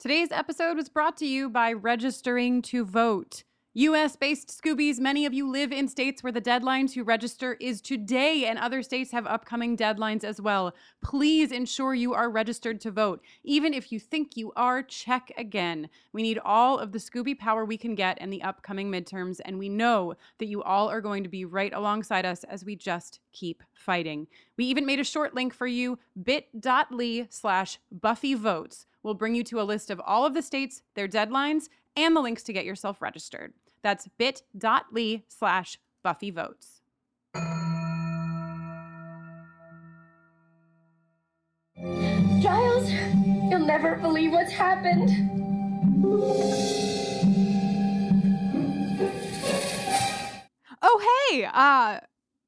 Today's episode was brought to you by Registering to Vote. US based Scoobies, many of you live in states where the deadline to register is today, and other states have upcoming deadlines as well. Please ensure you are registered to vote. Even if you think you are, check again. We need all of the Scooby power we can get in the upcoming midterms, and we know that you all are going to be right alongside us as we just keep fighting. We even made a short link for you bit.ly slash Buffy Votes will bring you to a list of all of the states, their deadlines, and the links to get yourself registered. That's bit.ly slash Buffy Votes. Giles, you'll never believe what's happened. Oh, hey, uh,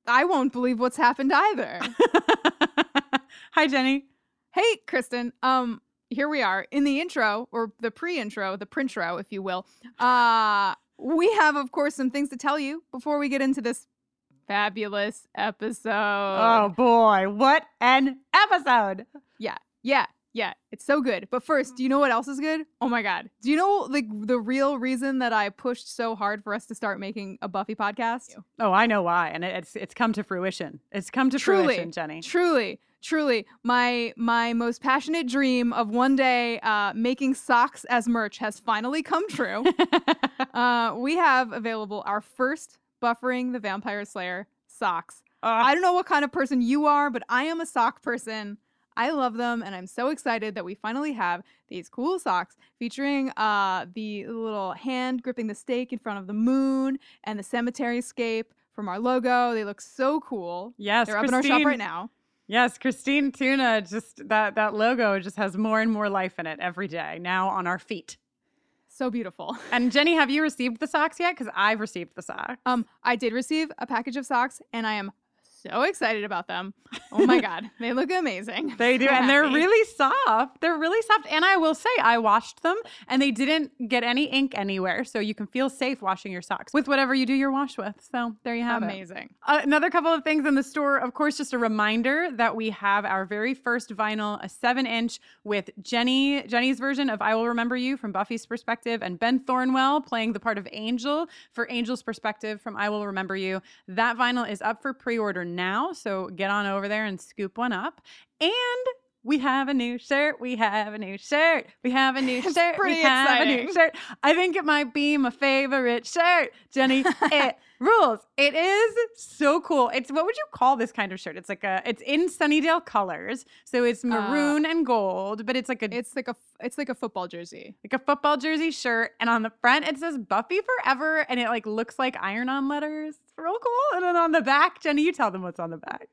I won't believe what's happened either. Hi, Jenny. hey, Kristin. Um, here we are in the intro or the pre-intro, the printro, if you will. Uh, we have, of course, some things to tell you before we get into this fabulous episode. Oh boy, what an episode! yeah, yeah, yeah. It's so good. But first, do you know what else is good? Oh my god. Do you know like the real reason that I pushed so hard for us to start making a Buffy podcast? Oh, I know why, and it's it's come to fruition. It's come to Truly, fruition, Jenny. Truly, truly, my my most passionate dream of one day uh, making socks as merch has finally come true. uh, we have available our first buffering the Vampire Slayer socks. Ah. I don't know what kind of person you are, but I am a sock person. I love them, and I'm so excited that we finally have these cool socks featuring uh, the little hand gripping the stake in front of the moon and the cemetery scape from our logo. They look so cool. Yes, They're up in our shop right now. Yes, Kristine Thune just that that logo just has more and more life in it every day. Now on our feet. So beautiful. And Jenny, have you received the socks yet? Because I've received the socks. Um, I did receive a package of socks, and I am so excited about them. Oh my god, they look amazing. They do, So and they're really soft. They're really soft. And I will say, I washed them and they didn't get any ink anywhere. So you can feel safe washing your socks with whatever you do your wash with. So there you have it. amazing. Uh, another couple of things in the store. Of course, just a reminder that we have our very first vinyl, a seven inch with Jenny, Jenny's version of I Will Remember You from Buffy's perspective, and Ben Thornewill playing the part of Angel for Angel's perspective from I Will Remember You. That vinyl is up for pre order now. So get on over there and scoop one up. And we have a new shirt. We have a new shirt. We have a new shirt. pretty we have a new exciting. shirt. I think it might be my favorite shirt, Jenny. it rules. It is so cool. It's what would you call this kind of shirt? It's like a it's in Sunnydale colors. So it's uh, maroon and gold, but it's like a It's like a it's like a football jersey. like a football jersey shirt and on the front it says Buffy Forever and it like looks like iron-on letters. It's real cool. And then on the back, Jenny, you tell them what's on the back.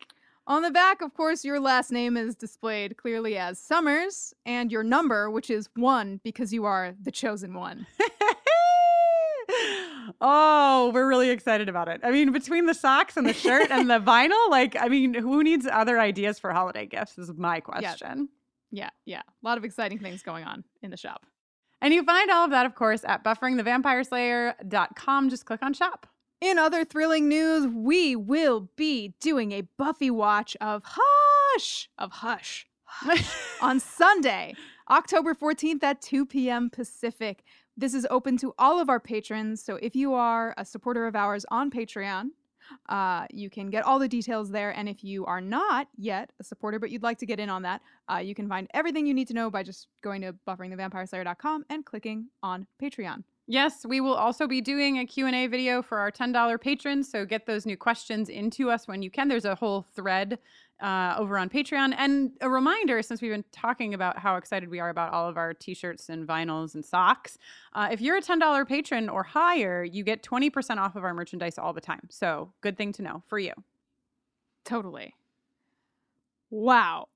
On the back, of course, your last name is displayed clearly as Summers, and your number, which is one, because you are the chosen one. oh, we're really excited about it. I mean, between the socks and the shirt and the vinyl, like, I mean, who needs other ideas for holiday gifts? Is my question. Yeah, yeah. A lot of exciting things going on in the shop. And you find all of that, of course, at bufferingthevampireslayer.com. Just click on shop. In other thrilling news, we will be doing a Buffy watch of Hush, of Hush, Hush on Sunday, October 14th at 2 p.m. Pacific. This is open to all of our patrons. So if you are a supporter of ours on Patreon, uh, you can get all the details there. And if you are not yet a supporter, but you'd like to get in on that, uh, you can find everything you need to know by just going to bufferingthevampireslayer.com and clicking on Patreon. Yes, we will also be doing a Q&A video for our $10 patrons, so get those new questions into us when you can. There's a whole thread uh, over on Patreon. And a reminder, since we've been talking about how excited we are about all of our t-shirts and vinyls and socks, uh, if you're a $10 patron or higher, you get 20% off of our merchandise all the time. So good thing to know for you. Totally. Wow.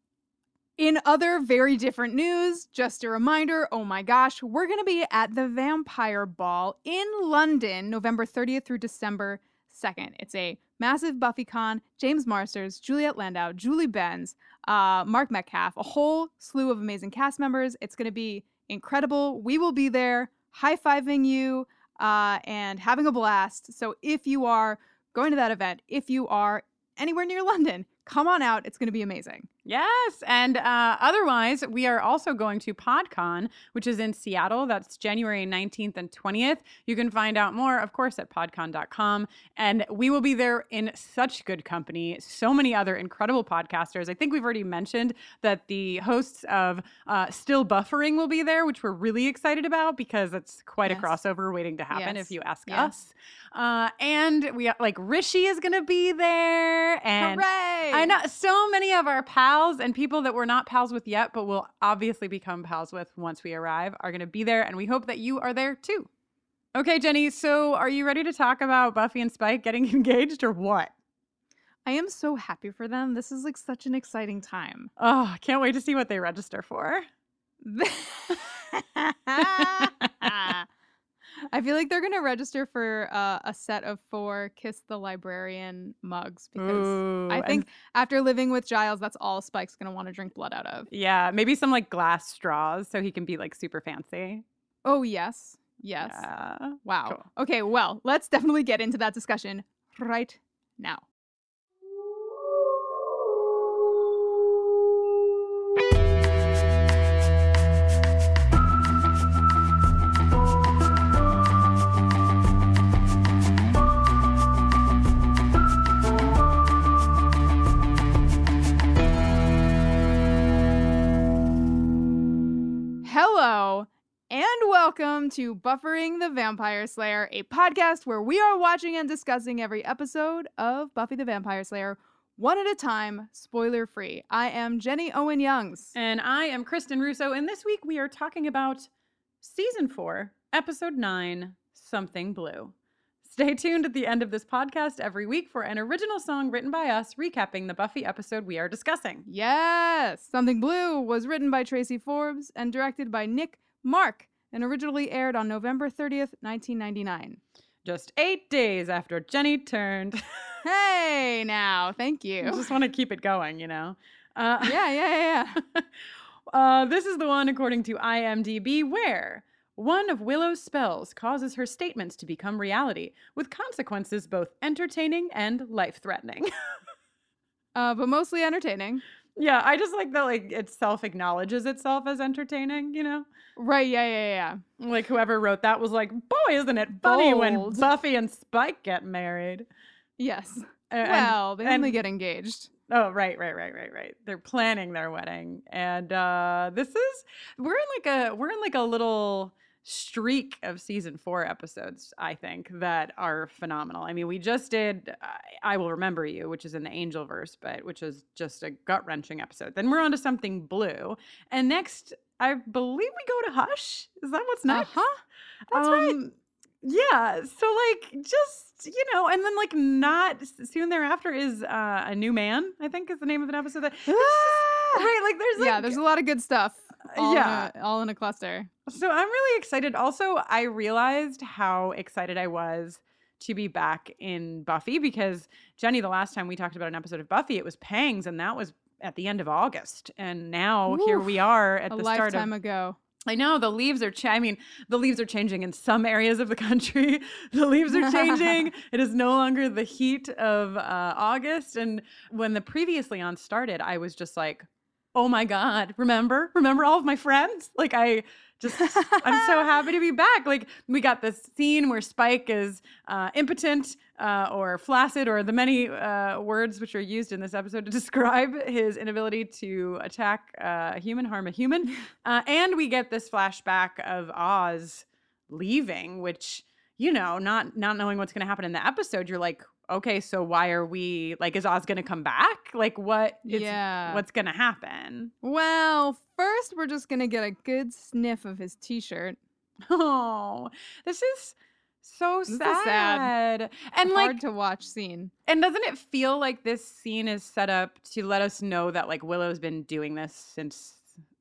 In other very different news, just a reminder oh my gosh, we're going to be at the Vampire Ball in London, November 30th through December 2nd. It's a massive Buffy BuffyCon. James Marsters, Juliet Landau, Julie Benz, uh, Mark Metcalf, a whole slew of amazing cast members. It's going to be incredible. We will be there high fiving you uh, and having a blast. So if you are going to that event, if you are anywhere near London, come on out. It's going to be amazing. Yes. And uh, otherwise, we are also going to PodCon, which is in Seattle. That's January 19th and 20th. You can find out more, of course, at podcon.com. And we will be there in such good company. So many other incredible podcasters. I think we've already mentioned that the hosts of uh, Still Buffering will be there, which we're really excited about because it's quite Yes. a crossover waiting to happen, Yes. if you ask Yes. us. Uh, and we like Rishi is going to be there. And Hooray! I know so many of our pals and people that we're not pals with yet, but will obviously become pals with once we arrive, are going to be there. And we hope that you are there too. Okay, Jenny. So are you ready to talk about Buffy and Spike getting engaged or what? I am so happy for them. This is like such an exciting time. Oh, I can't wait to see what they register for. I feel like they're gonna register for uh, a set of four Kiss the Librarian mugs because Ooh, I think after living with Giles, that's all Spike's gonna want to drink blood out of. yeah, maybe some like glass straws so he can be like super fancy. Oh yes, yes. Yeah. Wow. cool. Okay, well, let's definitely get into that discussion right now. And welcome to Buffering the Vampire Slayer, a podcast where we are watching and discussing every episode of Buffy the Vampire Slayer one at a time, spoiler free. I am Jenny Owen Youngs. And I am Kristin Russo, and this week we are talking about season four, episode nine, Something Blue. Stay tuned at the end of this podcast every week for an original song written by us recapping the Buffy episode we are discussing. Yes, Something Blue was written by Tracy Forbes and directed by Nick Marck and originally aired on November 30th, 1999. Just eight days after Jenny turned. Hey, now, thank you. I just want to keep it going, you know? Uh, yeah, yeah, yeah, yeah. uh, this is the one according to IMDb where one of Willow's spells causes her statements to become reality, with consequences both entertaining and life threatening. Uh, but mostly entertaining. Yeah, I just like that, like, it self acknowledges itself as entertaining, you know? Right, yeah, yeah, yeah. Like, whoever wrote that was like, boy, isn't it funny when Buffy and Spike get married? Yes. And- well, they only get engaged. Oh, right, right, right, right, right. They're planning their wedding. And uh this is we're in like a we're in like a little streak of season 4 episodes, I think, that are phenomenal. I mean, we just did I, I will remember you, which is in the Angel verse, but which is just a gut-wrenching episode. Then we're on to something blue. And next, I believe we go to Hush. Is that what's next? Uh-huh. That's right. Um, Yeah. So like just, you know, and then like not soon thereafter is uh, a new man, I think is the name of an episode that right, like there's like yeah, there's a lot of good stuff. All yeah. In a, all in a cluster. So I'm really excited. Also, I realized how excited I was to be back in Buffy because Jenny, the last time we talked about an episode of Buffy, it was Pangs, and that was at the end of August. And now here we are at the start of ago. I know the leaves are. Cha- I mean, the leaves are changing in some areas of the country. The leaves are changing. it is no longer the heat of uh, August. And when the previously on started, I was just like, "Oh my god! Remember, remember all of my friends? Like I just, I'm so happy to be back. Like we got this scene where Spike is uh, impotent uh, or flaccid, or the many uh, words which are used in this episode to describe his inability to attack uh, a human, harm a human, uh, and we get this flashback of Oz leaving, which you know, not not knowing what's going to happen in the episode, you're like, okay, so why are we like, is Oz to come back? Like, what? Is, Yeah. what's to happen? Well, first we're just gonna get a good sniff of his t-shirt. Oh, this is so This is sad. sad. And Hard like, to watch scene. and doesn't it feel like this scene is set up to let us know that like Willow's been doing this since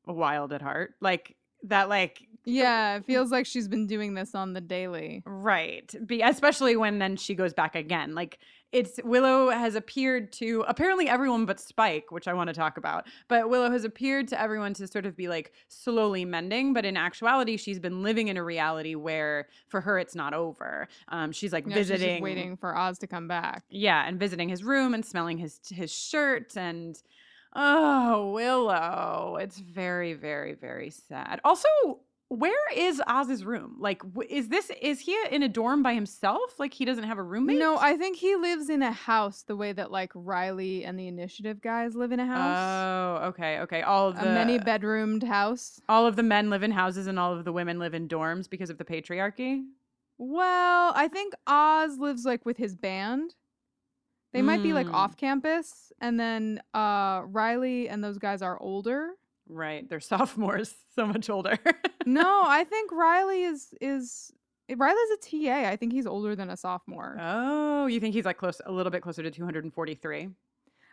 a Wild at Heart? Like that, like Yeah, it feels like she's been doing this on the daily. Right. Be, especially when then she goes back again. Like it's Willow has appeared to apparently everyone but Spike, which I want to talk about. But Willow has appeared to everyone to sort of be like slowly mending, but in actuality, she's been living in a reality where for her it's not over. Um, she's like Yeah, she's visiting, waiting for Oz to come back. yeah, and visiting his room and smelling his his shirt and oh Willow, it's very very very sad. Also, where is Oz's room? Like, is this is he in a dorm by himself? Like he doesn't have a roommate? No, I think he lives in a house the way that like Riley and the initiative guys live in a house. Oh, okay, okay. All of a the many bedroomed house. all of the men live in houses and all of the women live in dorms because of the patriarchy. Well, I think Oz lives like with his band. They might be like Mm. off campus, and then uh Riley and those guys are older. Right, they're sophomores, so much older. no, I think Riley is is Riley's a TA. I think he's older than a sophomore. oh, you think he's like close, a little bit closer to 243?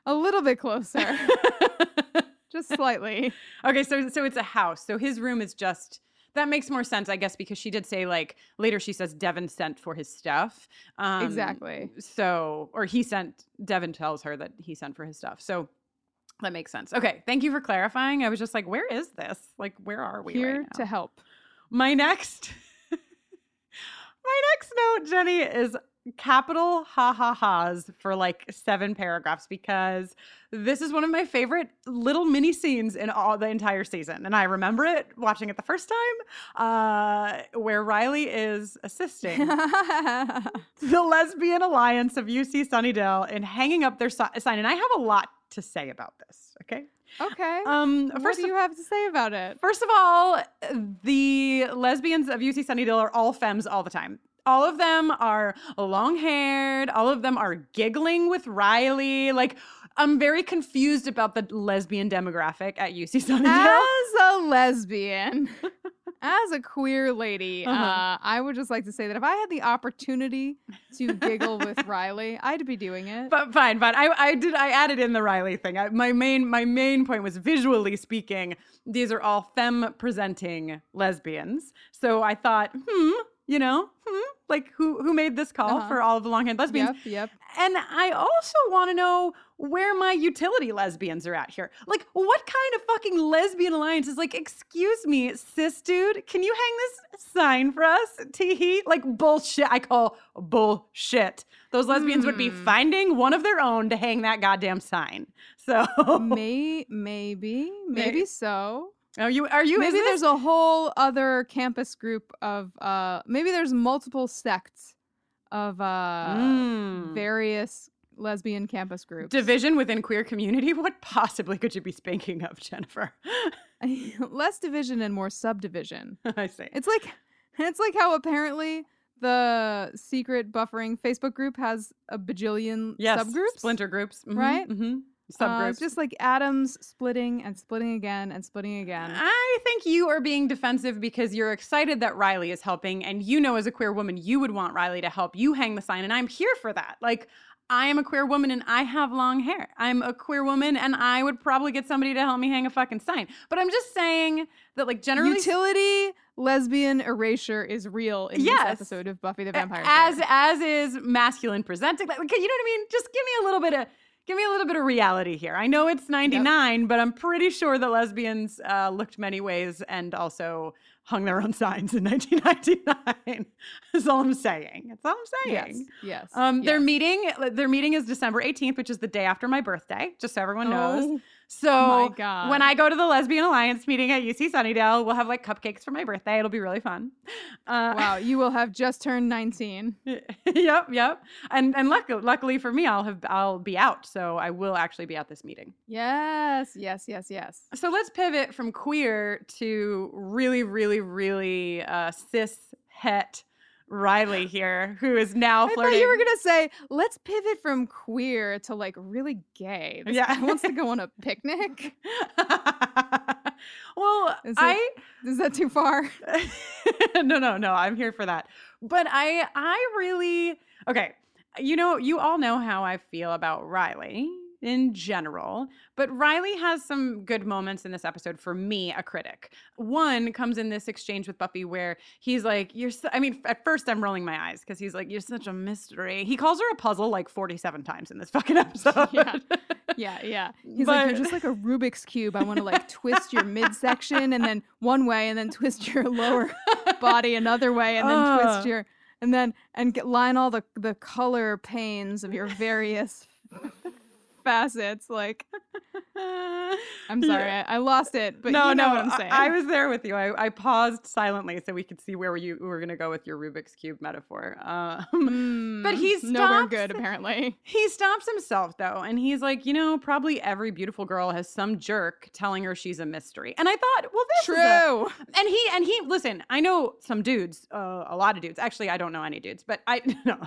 a little bit closer, just slightly. okay, so so it's a house. So his room is just that makes more sense, I guess, because she did say like later she says Devon sent for his stuff. Um, Exactly. So or he sent. Devon tells her that he sent for his stuff. So that makes sense. Okay, thank you for clarifying. I was just like, where is this? Like, where are we Here right to help. My next, my next note, Jenny, is capital ha ha ha's for like seven paragraphs because this is one of my favorite little mini scenes in all the entire season. And I remember it watching it the first time, uh, where Riley is assisting the lesbian alliance of UC Sunnydale in hanging up their si- sign. And I have a lot to say about this. Okay. okay. Um, what first do of you have to say about it? First of all, the lesbians of UC Sunnydale are all femmes all the time. All of them are long haired. All of them are giggling with Riley. Like, I'm very confused about the lesbian demographic at UC Sunnydale. As a lesbian, as a queer lady, Uh-huh. uh, I would just like to say that if I had the opportunity to giggle with Riley, I'd be doing it. but fine, fine. I, I did. I added in the Riley thing. I, my main my main point was visually speaking, these are all femme presenting lesbians. So I thought, hmm, you know, hmm, like who who made this call Uh-huh. for all of the long haired lesbians? yep, yep. And I also want to know where my utility lesbians are at here. Like, what kind of fucking lesbian alliance is like, excuse me, sis dude, can you hang this sign for us? Teehee. Like, bullshit. I call bullshit. Those lesbians would be Hmm. finding one of their own to hang that goddamn sign. So, May, maybe, maybe so. Are you, are you, maybe there's a whole other campus group of, uh, maybe there's multiple sects of uh, Mm. various lesbian campus groups. division within queer community? What possibly could you be speaking of, Jennifer? Less division and more subdivision. I see. It's like it's like how apparently the secret buffering Facebook group has a bajillion yes, subgroups. splinter groups, Mhm, right? mhm. Uh, Subgroups. it's just like atoms splitting and splitting again and splitting again. I think you are being defensive because you're excited that Riley is helping, and you know, as a queer woman, you would want Riley to help you hang the sign, and I'm here for that. Like, I am a queer woman and I have long hair. I'm a queer woman and I would probably get somebody to help me hang a fucking sign. But I'm just saying that, like, generally, Utility lesbian erasure is real in Yes. this episode of Buffy the Vampire as as is masculine presenting. Like, you know what I mean? Just give me a little bit of. Give me a little bit of reality here. I know it's 99, but I'm pretty sure the lesbians uh, looked many ways and also hung their own signs in 1999. That's all I'm saying. That's all I'm saying. Yes. Um, their meeting, their meeting is December 18th, which is the day after my birthday, just so everyone knows. Oh, So God. when I go to the Lesbian Alliance meeting at UC Sunnydale, we'll have like cupcakes for my birthday. It'll be really fun. Uh, wow, you will have just turned 19. yep, yep. And and luckily, luckily for me, I'll have I'll be out, so I will actually be at this meeting. Yes, yes, yes, yes. So let's pivot from queer to really, really, really uh, cis het Riley here, who is now flirting. I thought you were gonna say, let's pivot from queer to like really gay. This Yeah. wants to go on a picnic. well, Is it- I Is that too far? no, no, no. I'm here for that. But I, I really okay. You know, you all know how I feel about Riley in general, but Riley has some good moments in this episode for me, a critic. One comes in this exchange with Buffy where he's like, "You're," so, I mean, at first I'm rolling my eyes because he's like, "You're such a mystery." He calls her a puzzle like 47 times in this fucking episode. Yeah. Yeah, yeah. He's like, But- you're just like a Rubik's cube. I want to like twist your midsection and then one way, and then twist your lower body another way, and then twist your and then and get, line all the the color panes of your various facets. Like, I'm sorry, Yeah. I, I lost it, but no, you know no, what I'm saying. I, was there with you. I, I paused silently so we could see where you were going to go with your Rubik's cube metaphor. Um, but he's nowhere good apparently. he stops himself though, and he's like, you know, probably every beautiful girl has some jerk telling her she's a mystery. And I thought, well, this is a- True. and he and he listen. I know some dudes, uh, a lot of dudes. Actually, I don't know any dudes, but I no,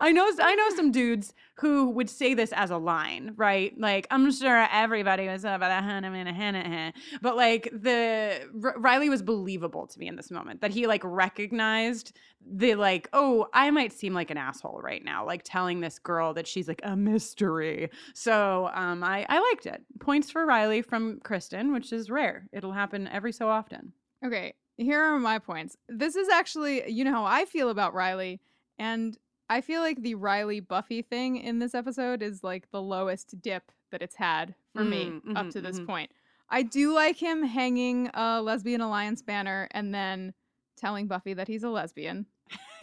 I know I know some dudes who would say this as a line, right? Like I'm sure everybody was about a hana and a hana, but like the R- Riley was believable to me in this moment that he like recognized the like oh I might seem like an asshole right now, like telling this girl that she's like a mystery. So um, I I liked it. Points for Riley from Kristin, which is rare. It'll happen every so often. Okay, here are my points. This is actually, you know how I feel about Riley, and I feel like the Riley Buffy thing in this episode is like the lowest dip that it's had for me Mm, up mhm, to this mhm. point. I do like him hanging a lesbian alliance banner and then telling Buffy that he's a lesbian.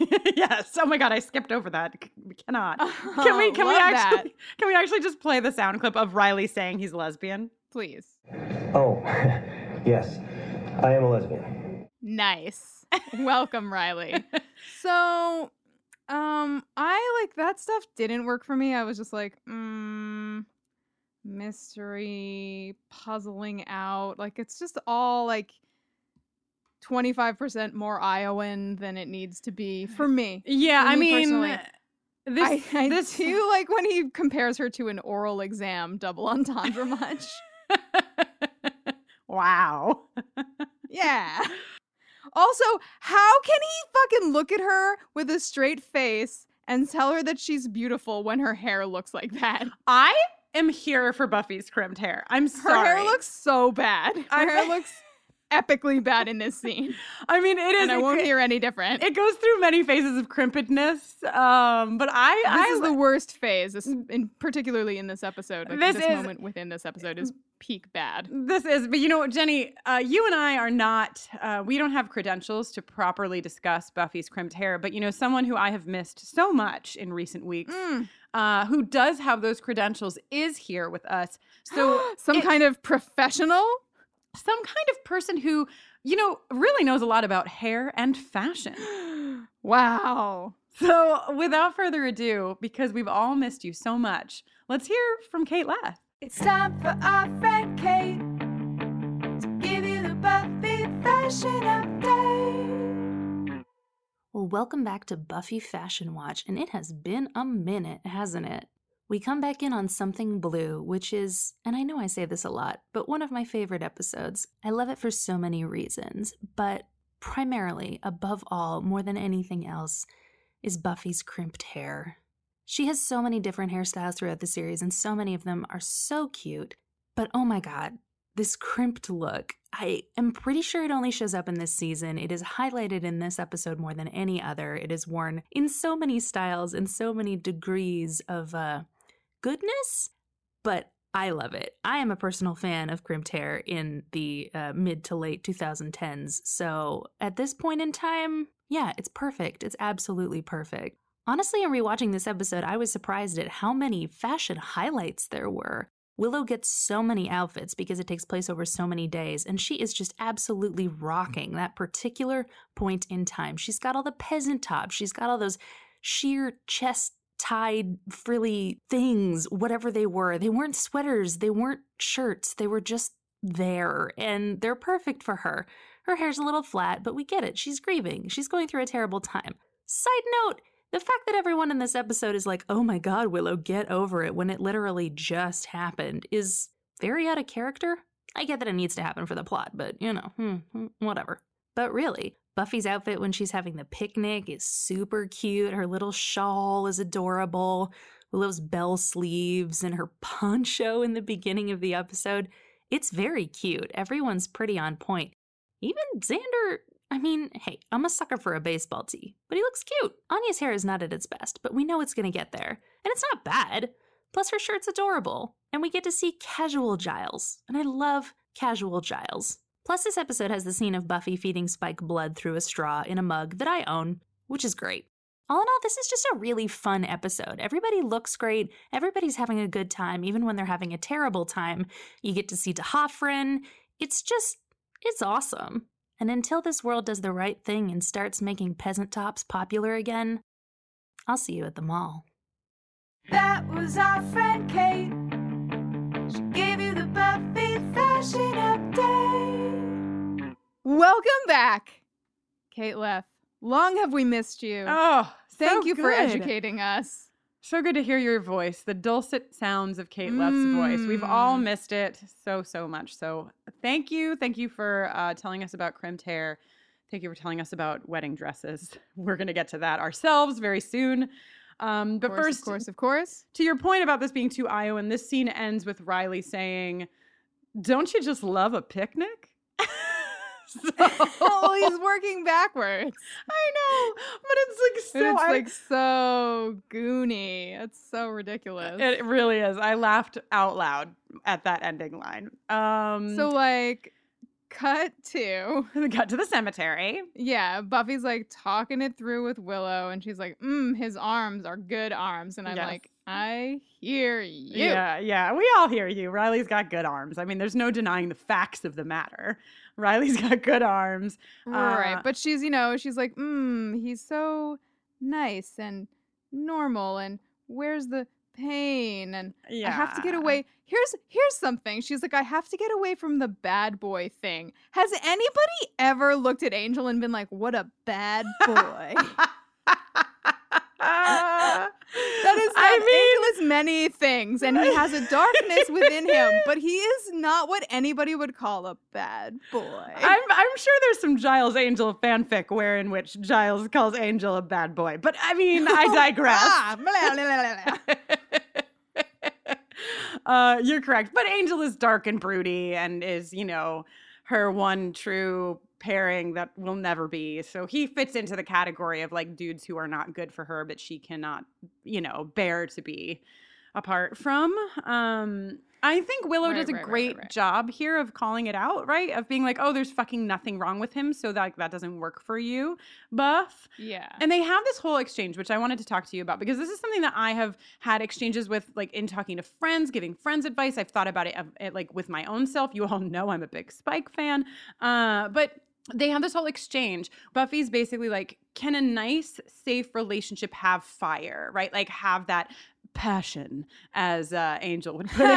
yes. Oh my god, I skipped over that. We cannot. Can we can we actually that. can we actually just play the sound clip of Riley saying he's a lesbian? Please. Oh, yes, I am a lesbian. Nice. Welcome, Riley. So, um, I like that stuff didn't work for me. I was just like, mm, mystery, puzzling out. Like it's just all like 25% more Iowan than it needs to be for me. Yeah, For I me mean personally, this I, I this do like when he compares her to an oral exam double entendre much. wow. Yeah. Also, how can he fucking look at her with a straight face and tell her that she's beautiful when her hair looks like that? I am here for Buffy's crimped hair. I'm sorry. Her hair looks so bad. Her I- hair looks epically bad in this scene. I mean, it is. And I won't it, hear any different. it goes through many phases of crimpedness. Um, but I This I is the worst phase, this- in, particularly in this episode. Like, This this, is- moment within this episode is peak bad. This is, but you know what, Jenny, uh, you and I are not, uh, we don't have credentials to properly discuss Buffy's crimped hair, but you know, someone who I have missed so much in recent weeks, Mm. Uh, who does have those credentials, is here with us. So, some it- kind of professional? some kind of person who, you know, really knows a lot about hair and fashion. wow. So, without further ado, because we've all missed you so much, let's hear from Kate Leth. It's time for our friend Kate to give you the Buffy fashion update. Well, welcome back to Buffy Fashion Watch, and it has been a minute, hasn't it? We come back in on Something Blue, which is, and I know I say this a lot, but one of my favorite episodes. I love it for so many reasons, but primarily, above all, more than anything else, is Buffy's crimped hair. She has so many different hairstyles throughout the series, and so many of them are so cute. But oh my god, this crimped look. I am pretty sure it only shows up in this season. It is highlighted in this episode more than any other. It is worn in so many styles and so many degrees of uh, goodness. but I love it. I am a personal fan of crimped hair in the uh, mid to late 2010s. So at this point in time, yeah, it's perfect. It's absolutely perfect. Honestly, in rewatching this episode, I was surprised at how many fashion highlights there were. Willow gets so many outfits because it takes place over so many days, and she is just absolutely rocking that particular point in time. She's got all the peasant tops, she's got all those sheer chest tied frilly things, whatever they were. They weren't sweaters, they weren't shirts, they were just there, and they're perfect for her. Her hair's a little flat, but we get it. She's grieving, she's going through a terrible time. Side note, the fact that everyone in this episode is like, oh my god, Willow, get over it, when it literally just happened, is very out of character. I get that it needs to happen for the plot, but you know, hmm, hmm, whatever. But really, Buffy's outfit when she's having the picnic is super cute. Her little shawl is adorable. Willow's bell sleeves and her poncho in the beginning of the episode. It's very cute. Everyone's pretty on point. Even Xander, I mean, hey, I'm a sucker for a baseball tee, but he looks cute. Anya's hair is not at its best, but we know it's gonna get there. And it's not bad. Plus, her shirt's adorable. And we get to see casual Giles. And I love casual Giles. Plus, this episode has the scene of Buffy feeding Spike blood through a straw in a mug that I own, which is great. All in all, this is just a really fun episode. Everybody looks great. Everybody's having a good time, even when they're having a terrible time. You get to see D'Hoffryn. It's just, it's awesome. And until this world does the right thing and starts making peasant tops popular again, I'll see you at the mall. That was our friend Kate. She gave you the Buffy fashion update. Welcome back, Kate Leth. Long have we missed you. Oh, Thank so you for educating us. So good to hear your voice, the dulcet sounds of Kate Leth's voice. We've all Mm. missed it so, so much. So thank you. Thank you for uh, telling us about crimped hair. Thank you for telling us about wedding dresses. We're going to get to that ourselves very soon. Um, but course, first, of course, of course. to your point about this being too Iowan, this scene ends with Riley saying, Don't you just love a picnic? so, oh, he's working backwards. I know, but it's like so. And it's I- like so goony. It's so ridiculous. It really is. I laughed out loud at that ending line. Um, so like, cut to got to the cemetery. yeah. Buffy's like talking it through with Willow, and she's like, "Mm, his arms are good arms," and I'm Yes. like, "I hear you." Yeah, yeah, we all hear you. Riley's got good arms. I mean, there's no denying the facts of the matter. Riley's got good arms. Right. Uh, but she's, you know, she's like, mm, he's so nice and normal and where's the pain? And Yeah, I have to get away. Here's here's something. She's like, I have to get away from the bad boy thing. Has anybody ever looked at Angel and been like, what a bad boy? That is I mean, Angel is many things, and he has a darkness within him, but he is not what anybody would call a bad boy. I'm I'm sure there's some Giles Angel fanfic where in which Giles calls Angel a bad boy. But I mean, I digress. Ah, blah, blah, blah, blah. uh, you're correct. But Angel is dark and broody and is, you know, her one true pairing that will never be. So he fits into the category of like dudes who are not good for her, but she cannot, you know, bear to be apart from. Um, I think Willow Right, does a right, great right. job here of calling it out, right? Of being like, oh, there's fucking nothing wrong with him, so that that doesn't work for you, Buff. Yeah. And they have this whole exchange, which I wanted to talk to you about because this is something that I have had exchanges with, like in talking to friends, giving friends advice. I've thought about it, it like with my own self. You all know I'm a big Spike fan, uh, but they have this whole exchange. Buffy's basically like, can a nice, safe relationship have fire, right? Like have that passion, as uh, Angel would put it.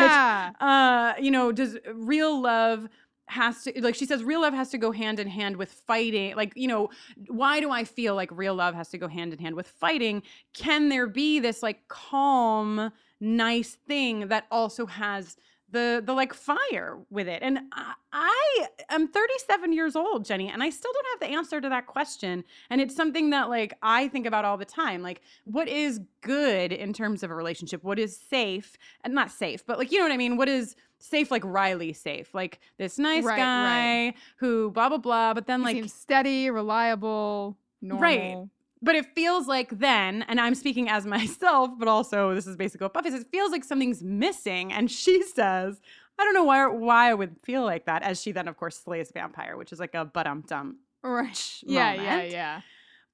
Uh, you know, does real love has to like she says real love has to go hand in hand with fighting like you know why do i feel like real love has to go hand in hand with fighting can there be this like calm nice thing that also has the the like fire with it and i, I am 37 years old jenny and i still don't have the answer to that question and it's something that like i think about all the time like what is good in terms of a relationship what is safe and not safe but like you know what i mean what is safe like riley safe like this nice Right, guy right. who blah blah blah but then He like steady, reliable, normal. Right. But it feels like then, and I'm speaking as myself, but also this is basically what Buffy says. It feels like something's missing, and she says, "I don't know why why I would feel like that." As she then, of course, slays vampire, which is like a but um dum. Right. Yeah, yeah, yeah.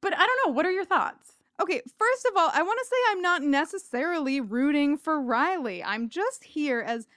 But I don't know. What are your thoughts? Okay, first of all, I want to say I'm not necessarily rooting for Riley. I'm just here as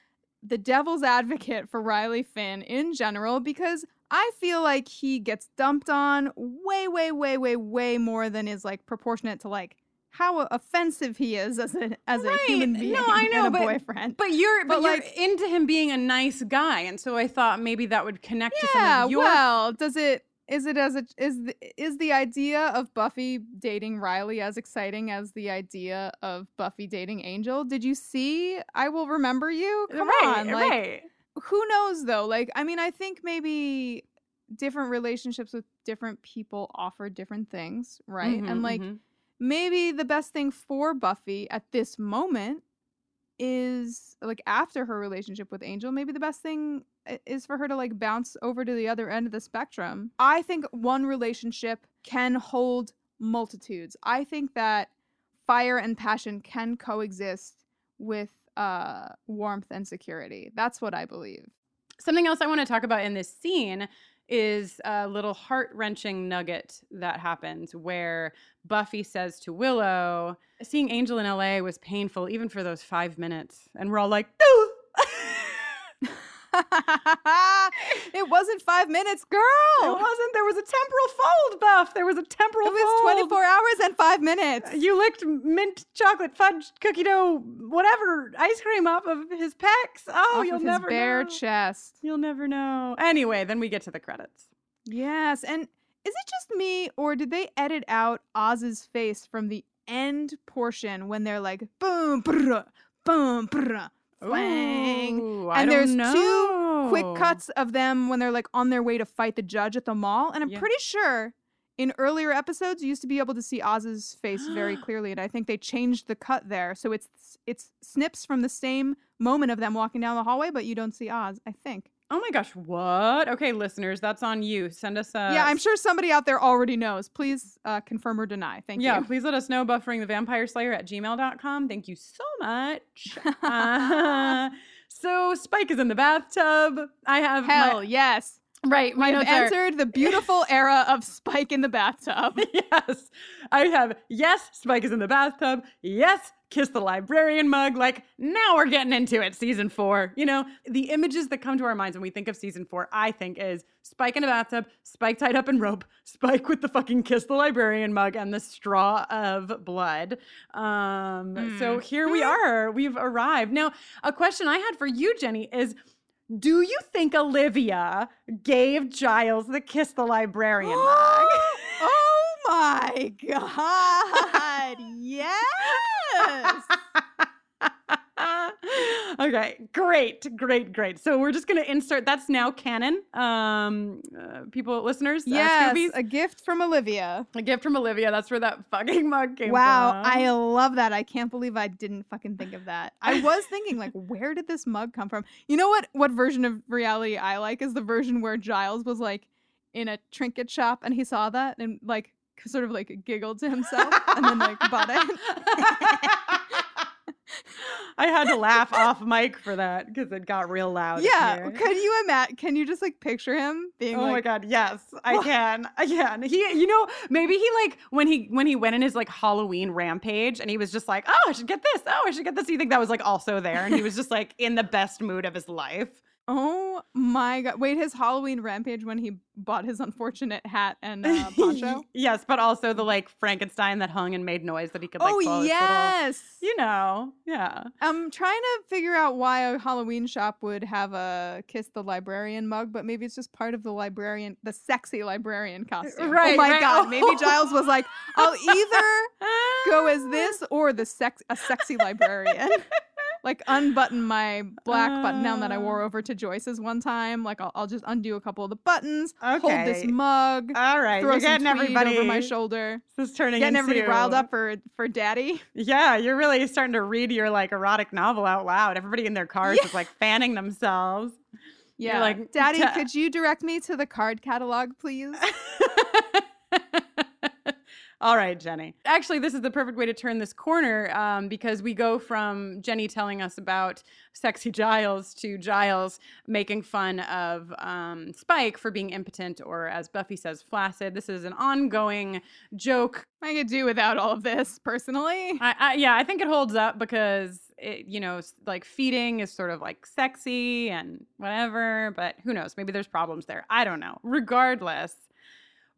the devil's advocate for Riley Finn in general because I feel like he gets dumped on way, way, way, way, way more than is like proportionate to like how offensive he is as a as a human being No, I know, and a but- boyfriend. But you're but, But, you're like- into him being a nice guy, and so I thought maybe that would connect to some yeah, of your. well, does it is it as a is the, is the idea of Buffy dating Riley as exciting as the idea of Buffy dating Angel? Did you see I will remember you? Come right, on, like right. Who knows though? Like I mean, I think maybe different relationships with different people offer different things, right? Mhm, and like mhm. maybe the best thing for Buffy at this moment is like after her relationship with Angel, maybe the best thing is for her to like bounce over to the other end of the spectrum. I think one relationship can hold multitudes. I think that fire and passion can coexist with uh warmth and security. That's what I believe. Something else I want to talk about in this scene is a little heart wrenching nugget that happens where Buffy says to Willow, Seeing Angel in LA was painful even for those five minutes. And we're all like, "Ooh." it wasn't 5 minutes, girl. It wasn't. There was a temporal fold, Buff. There was a temporal It was fold. 24 hours and 5 minutes. You licked mint chocolate fudge cookie dough, whatever ice cream off of his pecs. Oh, Off you'll never bare know. chest. You'll never know. Anyway, then we get to the credits. Yes, and is it just me or did they edit out Oz's face from the end portion when they're like boom brr, boom brr, Ooh, and there's two quick cuts of them when they're like on their way to fight the judge at the mall and I'm Yeah. pretty sure in earlier episodes you used to be able to see Oz's face very clearly and I think they changed the cut there so it's it's snips from the same moment of them walking down the hallway but you don't see Oz I think. Oh my gosh, what? Okay, listeners, that's on you. Send us a yeah, I'm sure somebody out there already knows. Please uh, confirm or deny. Thank yeah, you. Yeah, please let us know buffering the vampire slayer at gmail.com. Thank you so much. Uh, so Spike is in the bathtub. I have Hell my, yes. right. My We have notes are- entered the beautiful era of Spike in the bathtub. yes. I have yes, Spike is in the bathtub. Yes, kiss the librarian mug. Like now we're getting into it, season four. You know, the images that come to our minds when we think of season four, I think, is Spike in a bathtub, Spike tied up in rope, Spike with the fucking kiss the librarian mug and the straw of blood. Um, so here we are. We've arrived. Now, a question I had for you, Jenny, is do you think Olivia gave Giles the kiss the librarian mug? oh my god. Yes. okay, great, great, great. So we're just gonna insert. That's now canon. Um, uh, people, listeners, uh, yes. Scoobies, A gift from Olivia. a gift from Olivia. That's where that fucking mug came Wow, from. Wow, I love that. I can't believe I didn't fucking think of that. I was thinking like where did this mug come from? You know what what version of reality I like is the version where Giles was like in a trinket shop and he saw that and like sort of like giggled to himself and then like bought it. I had to laugh off mic for that because it got real loud. Yeah, could you imagine? Can you just like picture him being Oh like, my god, yes, I can. I can. He you know, maybe he like when he when he went in his like Halloween rampage and he was just like, "Oh, I should get this. Oh, I should get this." You think that was like also there and he was just like in the best mood of his life. Oh my god! Wait, his Halloween rampage when he bought his unfortunate hat and uh, poncho. yes, but also the like Frankenstein that hung and made noise that he could like oh his little- yes. you know. Yeah. I'm trying to figure out why a Halloween shop would have a kiss the librarian mug, but maybe it's just part of the librarian, the sexy librarian costume. Right, Oh my right. god! Maybe. Giles was like, "I'll either go as this or the sex a sexy librarian." Like unbutton my black button down that I wore Uh. over to Joyce's one time. Like I'll, I'll just undo a couple of the buttons, Okay. hold this mug, All right, throw you're some getting everybody over my shoulder, This is turning getting everybody into- riled up for for daddy. Yeah, you're really starting to read your like erotic novel out loud. Everybody in their cars is like fanning themselves. Yeah. You're Yeah, like, daddy, could you direct me to the card catalog, please? All right, Jenny. Actually, this is the perfect way to turn this corner um, because we go from Jenny telling us about sexy Giles to Giles making fun of um, Spike for being impotent or, as Buffy says, flaccid. This is an ongoing joke. I could do without all of this personally. I, I, yeah, I think it holds up because it, you know, like feeding is sort of like sexy and whatever, but who knows? Maybe there's problems there. I don't know. Regardless,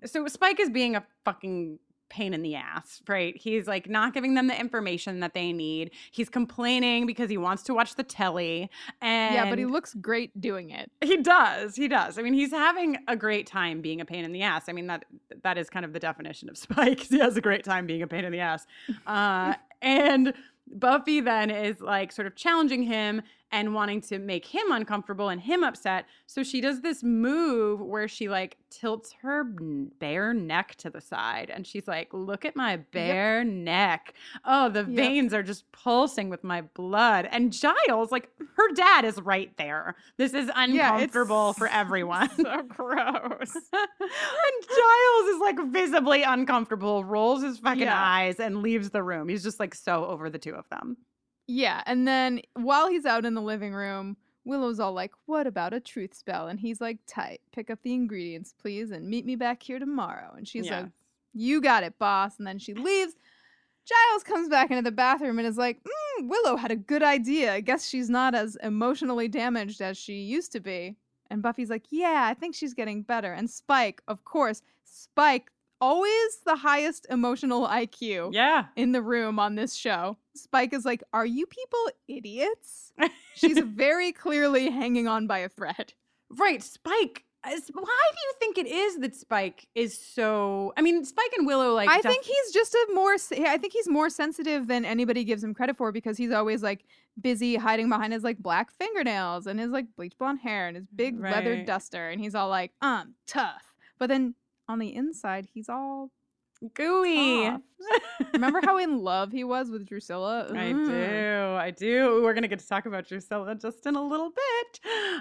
so Spike is being a fucking pain in the ass, right? He's like not giving them the information that they need. He's complaining because he wants to watch the telly. And yeah, but he looks great doing it. he does. He does. I mean, he's having a great time being a pain in the ass. I mean, that that is kind of the definition of Spike. He has a great time being a pain in the ass. Uh, and Buffy then is like sort of challenging him and wanting to make him uncomfortable and him upset. So she does this move where she like tilts her bare neck to the side and she's like, "Look at my bare neck. Oh, the Yep. veins are just pulsing with my blood." And Giles, like her dad is right there. This is Yeah, uncomfortable for everyone. So gross. and Giles is like visibly uncomfortable, rolls his fucking Yeah. eyes, and leaves the room. He's just like so over the two of them. Yeah, and then while he's out in the living room, Willow's all like, "What about a truth spell?" And he's like, "Tight. Pick up the ingredients, please, and meet me back here tomorrow." And she's like, "You got it, boss." And then she leaves. Giles comes back into the bathroom and is like, mm, "Willow had a good idea. I guess she's not as emotionally damaged as she used to be." And Buffy's like, "Yeah, I think she's getting better." And Spike, of course, Spike, always the highest emotional IQ Yeah. in the room on this show. Spike is like, Are you people idiots? She's very clearly hanging on by a thread. Right. Spike. Why do you think it is that Spike is so? I mean, Spike and Willow, like, I def- think he's just a more, I think he's more sensitive than anybody gives him credit for because he's always like busy hiding behind his like black fingernails and his like bleach blonde hair and his big leather duster. And he's all like, I'm tough. But then on the inside, he's all gooey. Remember how in love he was with Drusilla? I Ugh. do. I do. We're gonna get to talk about Drusilla just in a little bit.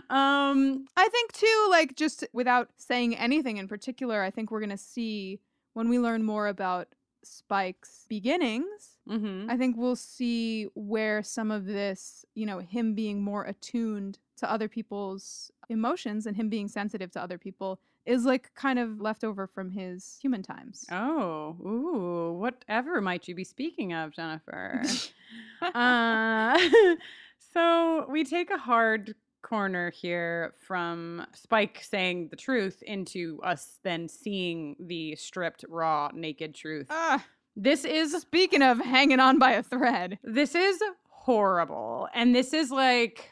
Um, I think too, like just without saying anything in particular, I think we're gonna see when we learn more about Spike's beginnings. mhm. I think we'll see where some of this, you know, him being more attuned to other people's emotions and him being sensitive to other people is like kind of left over from his human times. Oh, ooh, whatever might you be speaking of, Jennifer? uh, so we take a hard corner here from Spike saying the truth into us then seeing the stripped, raw, naked truth. Ah, This is speaking of hanging on by a thread. this is horrible. And this is like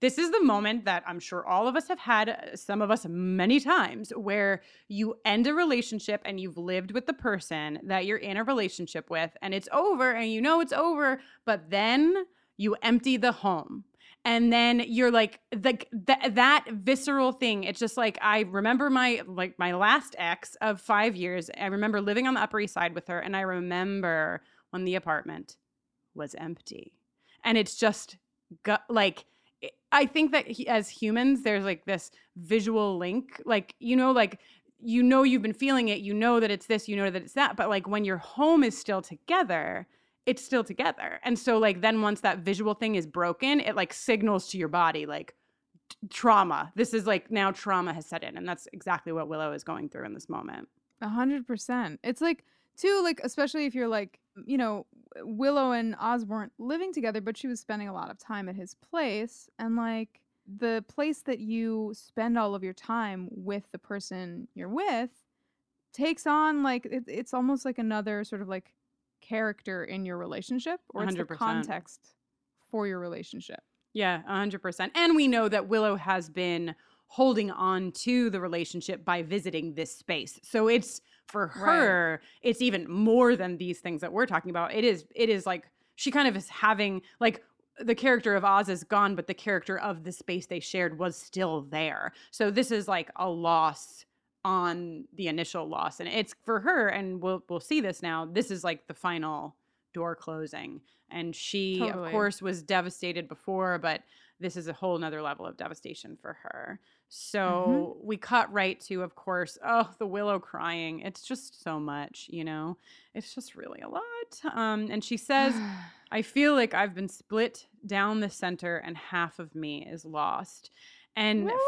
this is the moment that I'm sure all of us have had, uh, some of us many times, where you end a relationship and you've lived with the person that you're in a relationship with, and it's over, and you know it's over, but then you empty the home. And then you're like like th- that visceral thing. It's just like I remember my like my last ex of five years. I remember living on the Upper East Side with her, and I remember when the apartment was empty and it's just gu- like i- think that he, as humans there's like this visual link like you know like you know you've been feeling it you know that it's this you know that it's that but like when your home is still together it's still together. And so like then once that visual thing is broken it like signals to your body like t- trauma. This is like now trauma has set in and that's exactly what willow is going through in this moment. A hundred percent. It's like too, like especially if you're like, you know, Willow and Oz weren't living together, but she was spending a lot of time at his place, and like the place that you spend all of your time with the person you're with takes on like it, it's almost like another sort of like character in your relationship, or it's 100%. context for your relationship. Yeah, 100%. And we know that Willow has been holding on to the relationship by visiting this space. So it's for Right. her, it's even more than these things that we're talking about. It is it is like she kind of is having like the character of Oz is gone, but the character of the space they shared was still there. So this is like a loss on the initial loss and it's for her and we'll we'll see this now. This is like the final door closing. And she, Totally. of course, was devastated before, but this is a whole nother level of devastation for her. So we cut right to, of course, oh, the willow crying. It's just so much, you know? It's just really a lot. Um, and she says, I feel like I've been split down the center and half of me is lost. And Willow!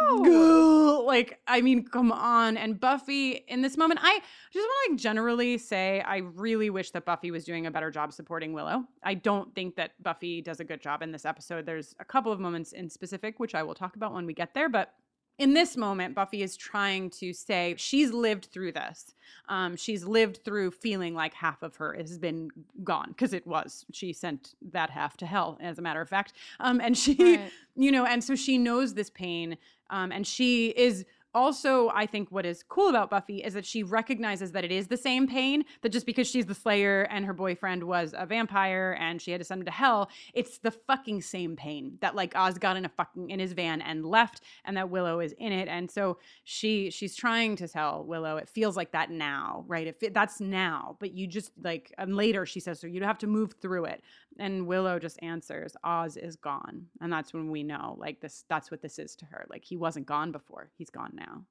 Like i mean come on and buffy in this moment i just want to like generally say i really wish that buffy was doing a better job supporting willow. I don't think that buffy does a good job in this episode. There's a couple of moments in specific which i will talk about when we get there but in this moment, Buffy is trying to say she's lived through this. Um, she's lived through feeling like half of her has been gone because it was. She sent that half to hell, as a matter of fact. Um, and she, Right. you know, and so she knows this pain. Um, and she is also, I think, what is cool about Buffy is that she recognizes that it is the same pain, that just because she's the Slayer and her boyfriend was a vampire and she had to send him to hell, it's the fucking same pain that like Oz got in a fucking in his van and left, and that Willow is in it. And so she she's trying to tell Willow, it feels like that now, right? If it, that's now, but you just like and later she says, so you have to move through it. And Willow just answers, Oz is gone. And that's when we know, like this that's what this is to her. Like he wasn't gone before. He's gone now.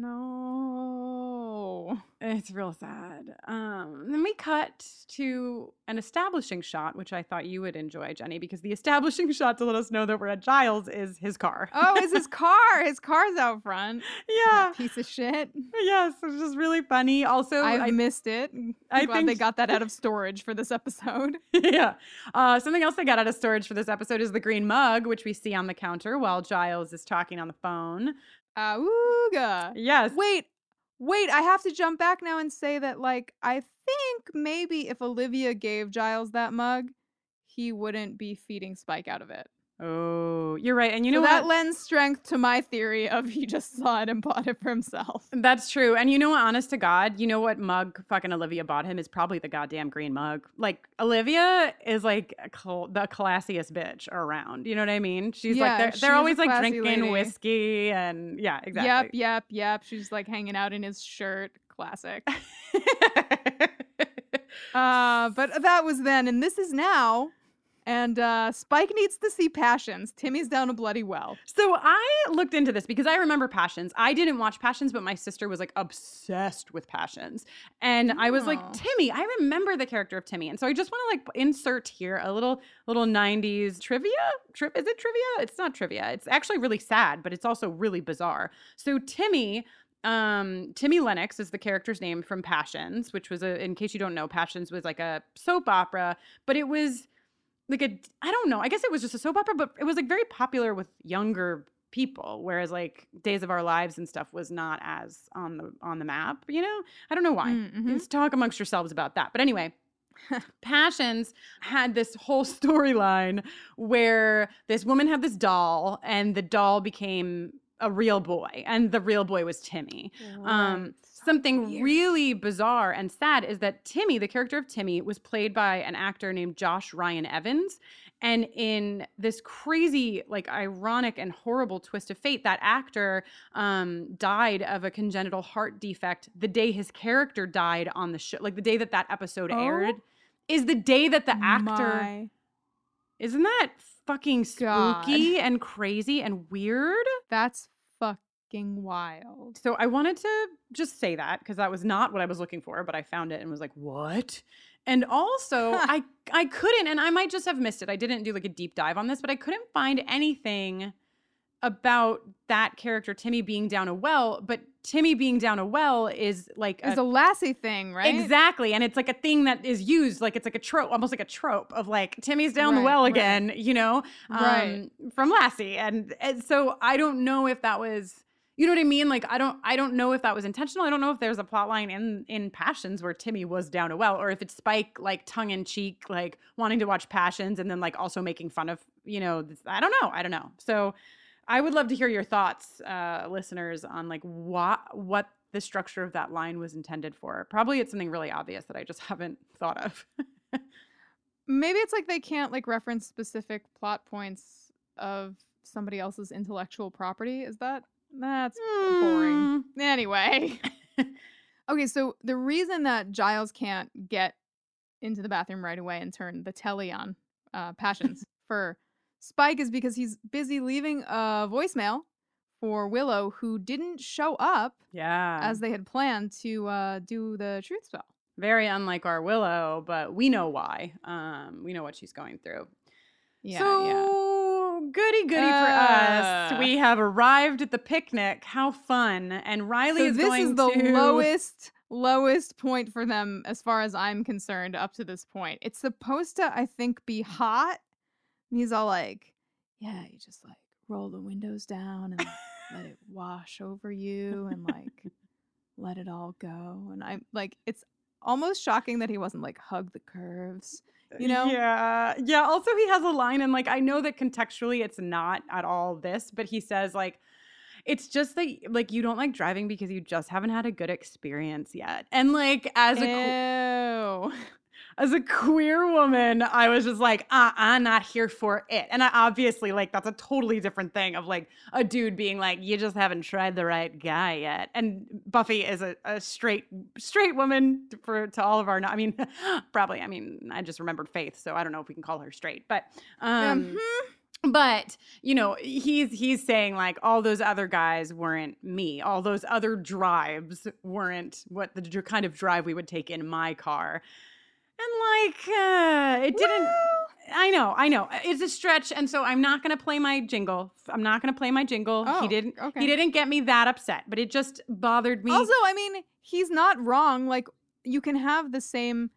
No. It's real sad. Um, then we cut to an establishing shot, which I thought you would enjoy, Jenny, because the establishing shot to let us know that we're at Giles is his car. Oh, is his car. His car's out front. yeah. Piece of shit. Yes, it's just really funny. Also, I've I missed it. I'm I glad they got that out of storage for this episode. yeah. Uh, something else they got out of storage for this episode is the green mug, which we see on the counter while Giles is talking on the phone. Auga. Yes. Wait, wait, I have to jump back now and say that, like, I think maybe if Olivia gave Giles that mug, he wouldn't be feeding Spike out of it. Oh, you're right. And you so know that what? lends strength to my theory of he just saw it and bought it for himself. That's true. And you know what? Honest to God, you know what mug fucking Olivia bought him is probably the goddamn green mug. Like Olivia is like a cl- the classiest bitch around. You know what I mean? She's Yeah, like they're, they're a always like drinking lady. whiskey and yeah, exactly. Yep, yep, yep. She's like hanging out in his shirt. Classic. Uh, but that was then, and this is now. And uh, Spike needs to see Passions. Timmy's down a bloody well. So I looked into this because I remember Passions. I didn't watch Passions, but my sister was like obsessed with Passions. And I was like, Oh. Timmy, I remember the character of Timmy. And so I just want to like insert here a little little 90s trivia. Tri- is it trivia? It's not trivia. It's actually really sad, but it's also really bizarre. So Timmy um Timmy Lenox is the character's name from Passions, which was a in case you don't know, Passions was like a soap opera, but it was like a I don't know. I guess it was just a soap opera, but it was like very popular with younger people whereas like days of our lives and stuff was not as on the on the map you know i don't know why Mm, mhm. let's talk amongst yourselves about that but anyway passions had this whole storyline where this woman had this doll and the doll became a real boy and the real boy was timmy um, something really bizarre and sad is that Timmy, the character of Timmy, was played by an actor named Josh Ryan Evans. And in this crazy, like ironic and horrible twist of fate, that actor um, died of a congenital heart defect the day his character died on the show. Like the day that that episode Oh aired is the day that the actor. My Isn't that fucking God. spooky and crazy and weird? That's fucking wild. So I wanted to just say that because that was not what I was looking for, but I found it and was like, "What?" And also, I I couldn't, and I might just have missed it. I didn't do like a deep dive on this, but I couldn't find anything about that character Timmy being down a well. But Timmy being down a well is like It's a Lassie thing, right? Exactly. And it's like a thing that is used, like it's like a trope, almost like a trope of like Timmy's down the Right, well right. again, you know, Right. um, from Lassie. And, and so I don't know if that was, you know what I mean? Like I don't, I don't know if that was intentional. I don't know if there's a plot line in in Passions where Timmy was down a well, or if it's Spike like tongue in cheek, like wanting to watch Passions and then like also making fun of, you know, I don't know, I don't know. So I would love to hear your thoughts, uh, listeners, on like what what the structure of that line was intended for. Probably it's something really obvious that I just haven't thought of. Maybe it's like they can't like reference specific plot points of somebody else's intellectual property. Is that that's boring. Anyway. okay, so the reason that Giles can't get into the bathroom right away and turn the telly on. Uh, passions for Spike is because he's busy leaving a voicemail for Willow, who didn't show up Yeah. as they had planned to uh, do the truth spell. Very unlike our Willow, but we know why. Um, we know what she's going through. Yeah, so yeah. Goody goody for us. Uh. We have arrived at the picnic. How fun! And Riley So is this going is the to lowest lowest point for them as far as I'm concerned up to this point. It's supposed to, I think, be hot. And he's all like, Yeah, you just like roll the windows down and let it wash over you and like let it all go. And I'm like, it's almost shocking that he wasn't like hug the curves. You know? Yeah. Yeah. Also, he has a line, and like, I know that contextually it's not at all this, but he says, like, it's just that, like, you don't like driving because you just haven't had a good experience yet. And, like, as a. as a queer woman, I was just like, uh, I'm not here for it. And I obviously, like, that's a totally different thing of like a dude being like, you just haven't tried the right guy yet. And Buffy is a, a straight, straight woman for to all of our, I mean, probably, I mean, I just remembered Faith, so I don't know if we can call her straight, but, um, Mhm. but you know he's he's saying like all those other guys weren't me all those other drives weren't what the kind of drive we would take in my car and like uh it didn't Well, i know i know it's a stretch and so i'm not gonna play my jingle i'm not gonna play my jingle Oh, he didn't okay. he didn't get me that upset but it just bothered me Also, I mean, he's not wrong. Like you can have the same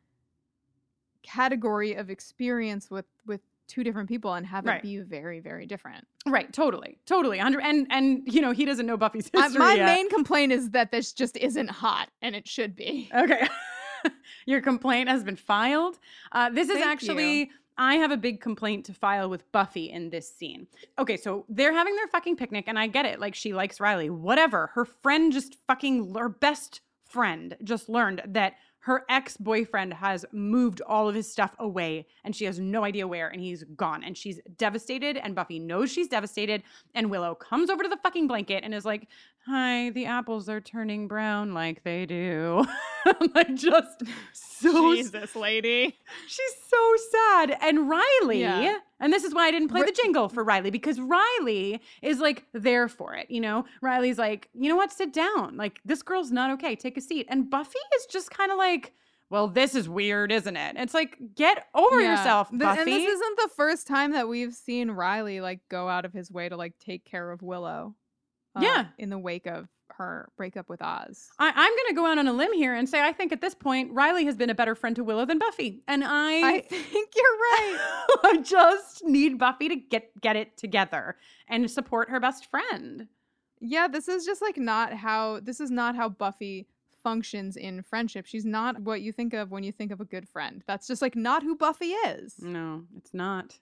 category of experience with with two different people and have Right. it be very very different. right totally totally 100 and and you know he doesn't know buffy's history my yet. main complaint is that this just isn't hot and it should be. Okay. Your complaint has been filed. Uh, this is Thank actually, I have a big complaint to file with Buffy in this scene. Okay, so they're having their fucking picnic, and I get it. Like, she likes Riley. Whatever. Her friend just fucking, her best friend just learned that her ex boyfriend has moved all of his stuff away and she has no idea where and he's gone and she's devastated and Buffy knows she's devastated and Willow comes over to the fucking blanket and is like, "Hi, the apples are turning brown like they do." I'm like just so Jesus, lady. She's so sad. And Riley, Yeah. and this is why I didn't play Ri- the jingle for Riley because Riley is like there for it. You know, Riley's like, you know what, sit down. Like, this girl's not okay. Take a seat. And Buffy is just kind of like, well, this is weird, isn't it? It's like, get over Yeah. yourself, Buffy. And this isn't the first time that we've seen Riley like go out of his way to like take care of Willow. Uh, Yeah. In the wake of her breakup with Oz. I, I'm going to go out on a limb here and say I think at this point, Riley has been a better friend to Willow than Buffy. And I think you're right. I just need Buffy to get get it together and support her best friend. Yeah, this is just like not how this is not how Buffy functions in friendship. She's not what you think of when you think of a good friend. That's just like not who Buffy is. No, it's not.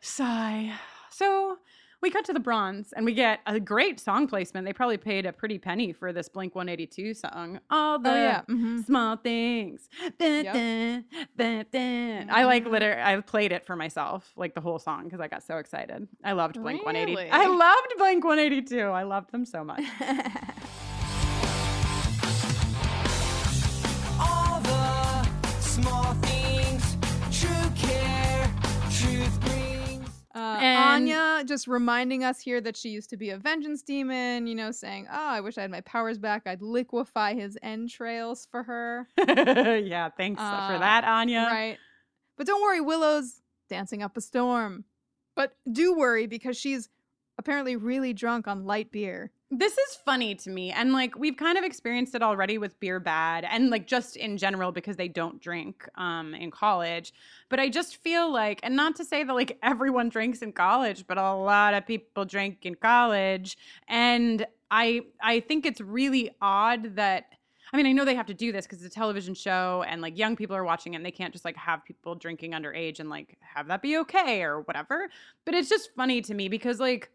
Sigh. So we cut to the bronze and we get a great song placement. They probably paid a pretty penny for this Blink 182 song. All the Oh yeah. mhm. small things. Dun, Yep. dun, dun, dun. I like Mhm. literally, I played it for myself, like the whole song, because I got so excited. I loved Blink 182. I loved Blink 182. I loved them so much. Uh, And- Anya just reminding us here that she used to be a vengeance demon, you know, saying, Oh, I wish I had my powers back. I'd liquefy his entrails for her. yeah, thanks for Uh, that, Anya. Right. But don't worry, Willow's dancing up a storm. But do worry because she's apparently really drunk on light beer. This is funny to me. And like we've kind of experienced it already with Beer Bad and like just in general because they don't drink um in college. But I just feel like and not to say that like everyone drinks in college, but a lot of people drink in college. And I I think it's really odd that I mean, I know they have to do this because it's a television show and like young people are watching it and they can't just like have people drinking underage and like have that be okay or whatever. But it's just funny to me because like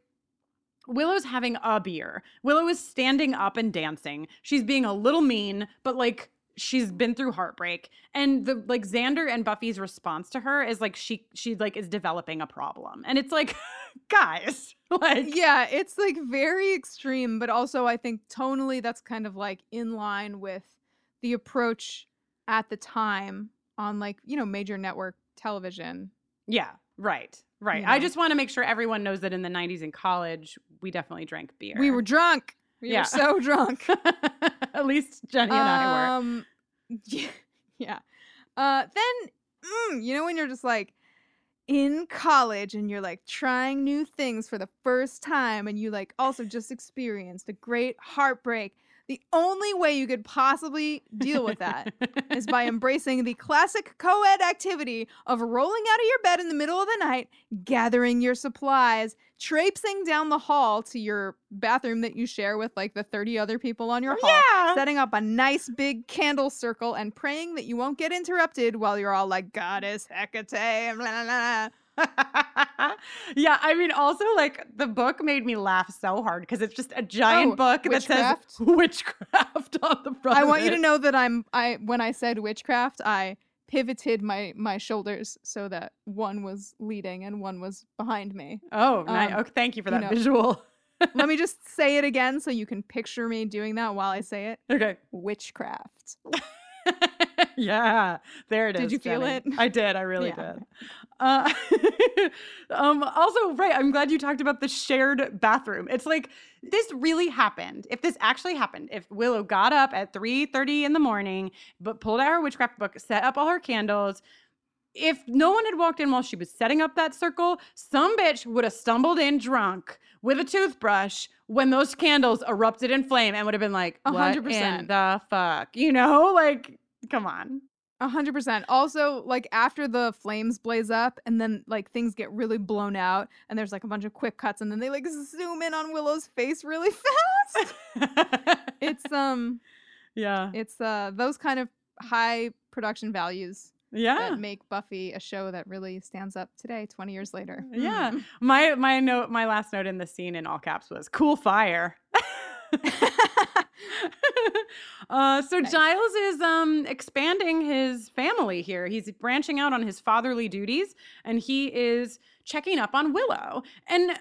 Willow's having a beer. Willow is standing up and dancing. She's being a little mean, but like she's been through heartbreak. And the like Xander and Buffy's response to her is like she she like is developing a problem. And it's like, guys, like Yeah, it's like very extreme, but also I think tonally that's kind of like in line with the approach at the time on like, you know, major network television. Yeah, right, right. You I just want to make sure everyone knows that in the 90s in college, we definitely drank beer. We were drunk. We Yeah. were so drunk. At least Jenny and I were. Um, yeah. yeah. Uh, then, mm, you know, when you're just like in college and you're like trying new things for the first time and you like also just experienced a great heartbreak. The only way you could possibly deal with that is by embracing the classic co ed activity of rolling out of your bed in the middle of the night, gathering your supplies, traipsing down the hall to your bathroom that you share with like the 30 other people on your oh, hall, yeah. setting up a nice big candle circle and praying that you won't get interrupted while you're all like, Goddess Hecate, blah, blah, blah. yeah, I mean, also like the book made me laugh so hard because it's just a giant Oh, book that says witchcraft on the front. I want you to know that I'm I when I said witchcraft, I pivoted my my shoulders so that one was leading and one was behind me. Oh, nice. um, okay, thank you for you that know. visual. Let me just say it again so you can picture me doing that while I say it. okay. Witchcraft. Yeah, there it is. Did you feel Jenny. it? I did. I really Yeah, did. Uh, um, also, right. I'm glad you talked about the shared bathroom. It's like this really happened. If this actually happened, if Willow got up at 3:30 in the morning, but pulled out her witchcraft book, set up all her candles. If no one had walked in while she was setting up that circle, some bitch would have stumbled in drunk with a toothbrush when those candles erupted in flame and would have been like, A "What hundred in percent. the fuck?" You know, like, come on. A hundred percent. Also, like after the flames blaze up and then like things get really blown out and there's like a bunch of quick cuts and then they like zoom in on Willow's face really fast. it's um yeah, it's uh those kind of high production values yeah. that make Buffy a show that really stands up today, 20 years later. Yeah. Mm. My my note my last note in the scene in all caps was cool fire. uh, so Nice. Giles is um expanding his family here. He's branching out on his fatherly duties and he is checking up on Willow. And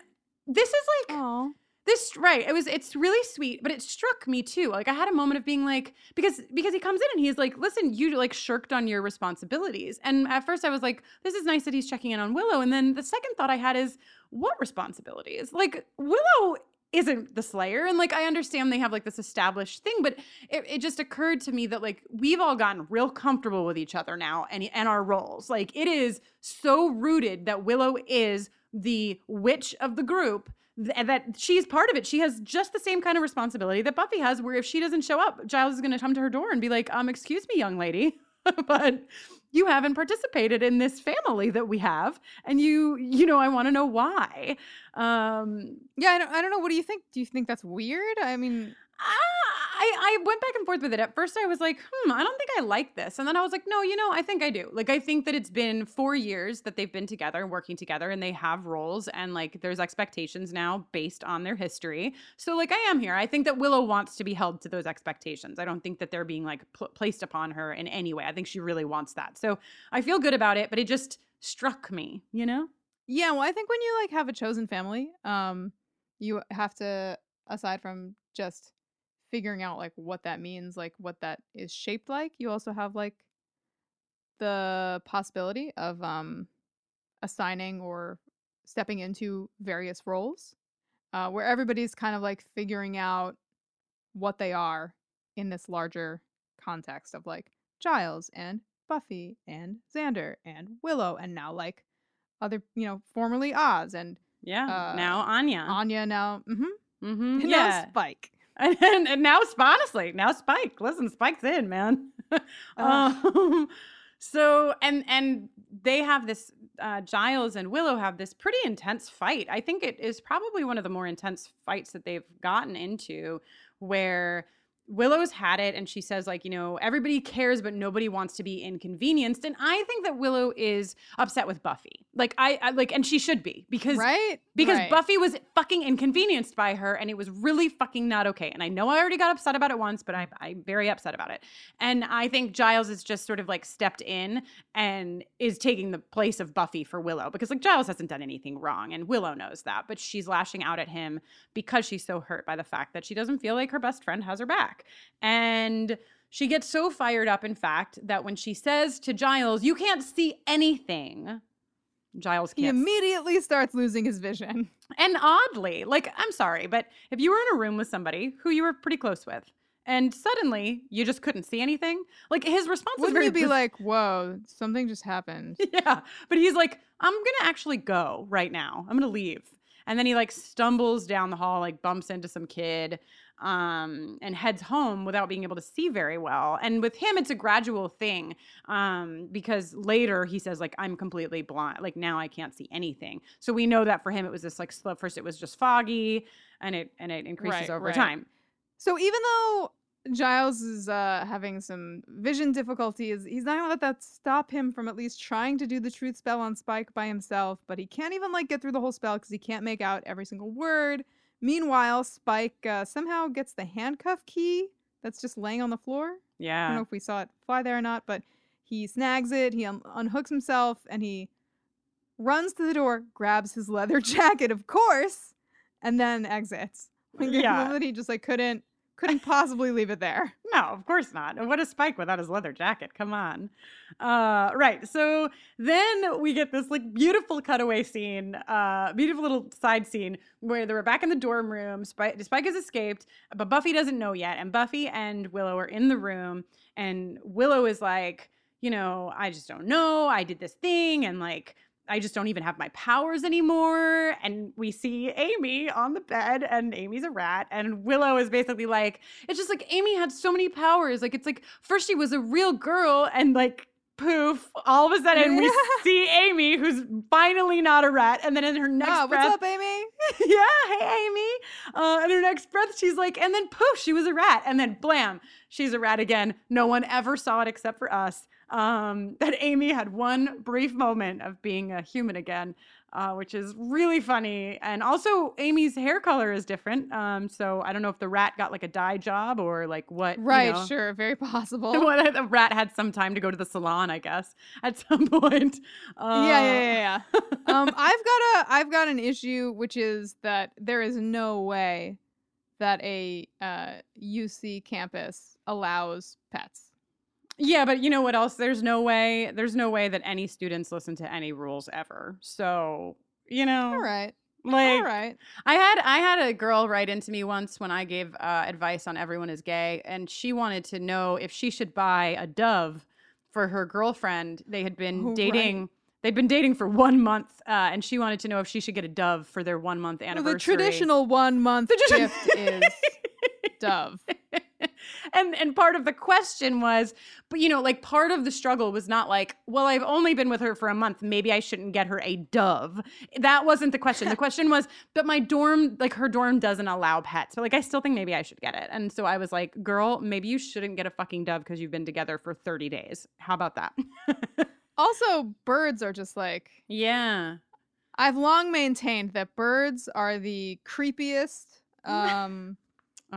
this is like Aw. this right it was it's really sweet but it struck me too like i had a moment of being like because because he comes in and he's like listen you like shirked on your responsibilities and at first i was like this is nice that he's checking in on willow and then the second thought i had is what responsibilities like willow isn't the slayer and like i understand they have like this established thing but it, it just occurred to me that like we've all gotten real comfortable with each other now and and our roles like it is so rooted that willow is the witch of the group th- that she's part of it. She has just the same kind of responsibility that Buffy has, where if she doesn't show up, Giles is going to come to her door and be like, um, excuse me, young lady, but you haven't participated in this family that we have. And you, you know, I want to know why. Um, Yeah, I don't, I don't know. What do you think? Do you think that's weird? I mean, Ah, I, I went back and forth with it. At first, I was like, hmm, I don't think I like this. And then I was like, no, you know, I think I do. Like, I think that it's been four years that they've been together and working together and they have roles and like there's expectations now based on their history. So, like, I am here. I think that Willow wants to be held to those expectations. I don't think that they're being like pl- placed upon her in any way. I think she really wants that. So, I feel good about it, but it just struck me, you know? yeah. Well, I think when you like have a chosen family, um, you have to aside from just figuring out like what that means, like what that is shaped like, you also have like the possibility of um assigning or stepping into various roles, uh, where everybody's kind of like figuring out what they are in this larger context of like Giles and Buffy and Xander and Willow and now like other you know formerly Oz and Yeah. Uh, now Anya. Anya now mm-hmm, mm-hmm. Yeah. now Spike. And, and, and now, honestly, now Spike. Listen, Spike's in, man. um, so and and they have this. Uh, Giles and Willow have this pretty intense fight. I think it is probably one of the more intense fights that they've gotten into, where Willow's had it, and she says like, you know, everybody cares, but nobody wants to be inconvenienced. And I think that Willow is upset with Buffy. Like I, I like, and she should be because right? because Right. Buffy was fucking inconvenienced by her and it was really fucking not okay. And I know I already got upset about it once, but I, I'm very upset about it. And I think Giles is just sort of like stepped in and is taking the place of Buffy for Willow because like Giles hasn't done anything wrong and Willow knows that, but she's lashing out at him because she's so hurt by the fact that she doesn't feel like her best friend has her back. And She gets so fired up, in fact, that when she says to Giles, You can't see anything, Giles can't. immediately starts losing his vision. and oddly, like, I'm sorry, but if you were in a room with somebody who you were pretty close with, and suddenly you just couldn't see anything, like his response Wouldn't you be like, "Whoa, something just happened"? yeah. But he's like, I'm gonna actually go right now. I'm gonna leave. And then he like stumbles down the hall, like bumps into some kid, um, and heads home without being able to see very well. And with him, it's a gradual thing. Um, because later he says, like, I'm completely blind. Like now I can't see anything. So we know that for him it was this like slow first it was just foggy and it and it increases Right, over right. time. So even though Giles is uh, having some vision difficulties, he's not gonna let that stop him from at least trying to do the truth spell on Spike by himself. But he can't even like get through the whole spell because he can't make out every single word. Meanwhile, Spike uh, somehow gets the handcuff key that's just laying on the floor. Yeah, I don't know if we saw it fly there or not, but he snags it. He un- unhooks himself and he runs to the door, grabs his leather jacket, of course, and then exits. Like, I Yeah. that he just like couldn't couldn't possibly leave it there. No, of course not. What a spike without his leather jacket. Come on. Uh, right. So then we get this like beautiful cutaway scene, uh, beautiful little side scene where they were back in the dorm room. Spike, Spike has escaped, but Buffy doesn't know yet. And Buffy and Willow are in the room, and Willow is like, you know, I just don't know. I did this thing, and like, I just don't even have my powers anymore. And we see Amy on the bed, and Amy's a rat. And Willow is basically like, it's just like Amy had so many powers. Like, it's like first she was a real girl, and like, poof, all of a sudden we see Amy, who's finally not a rat. And then in her next Ah, breath, what's up, Amy? yeah, hey Amy. Uh, in her next breath, she's like, and then poof, she was a rat, and then blam, she's a rat again. No one ever saw it except for us. Um, that Amy had one brief moment of being a human again, uh, which is really funny. And also, Amy's hair color is different. Um, so I don't know if the rat got like a dye job or like what. you Right, know. sure, very possible. What the rat had some time to go to the salon, I guess, at some point. Uh, yeah, yeah, yeah, yeah. um, I've got a, I've got an issue, which is that there is no way that a uh, UC campus allows pets. Yeah, but you know what else? There's no way. There's no way that any students listen to any rules ever. So you know, All right, like all right. I had I had a girl write into me once when I gave uh, advice on everyone is gay, and she wanted to know if she should buy a dove for her girlfriend. They had been Oh, right. dating. They'd been dating for one month, uh, and she wanted to know if she should get a dove for their one month Well, anniversary. the traditional one month gift is dove. And and part of the question was but you know like part of the struggle was not like well i've only been with her for a month maybe i shouldn't get her a dove. That wasn't the question. The question was but my dorm like her dorm doesn't allow pets. But like i still think maybe i should get it. And so i was like girl maybe you shouldn't get a fucking dove because you've been together for 30 days. How about that? Also, birds are just like yeah. I've long maintained that birds are the creepiest um,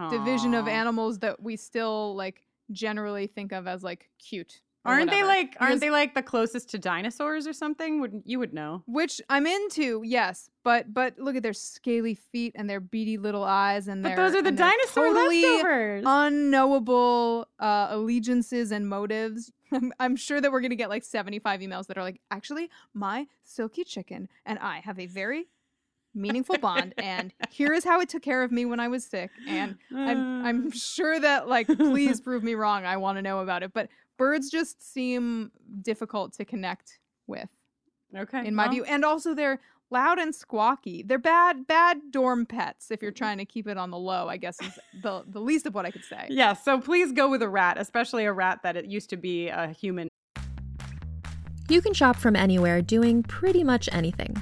division of animals that we still like generally think of as like cute. aren't they like aren't Because- they like the closest to dinosaurs or something would you would know Which I'm into, yes, but but look at their scaly feet and their beady little eyes and but their those are the dinosaur totally leftovers unknowable uh, allegiances and motives. I'm, I'm sure that we're gonna get like 75 emails that are like, actually, my silky chicken and I have a very meaningful bond, and here is how it took care of me when I was sick. And I'm I'm mm. sure that like, please prove me wrong. I want to know about it. But birds just seem difficult to connect with okay in my well. view. And also they're loud and squawky. They're bad, bad dorm pets if you're trying to keep it on the low, I guess is the, the least of what I could say. Yeah, so please go with a rat, especially a rat that it used to be a human. You can shop from anywhere doing pretty much anything.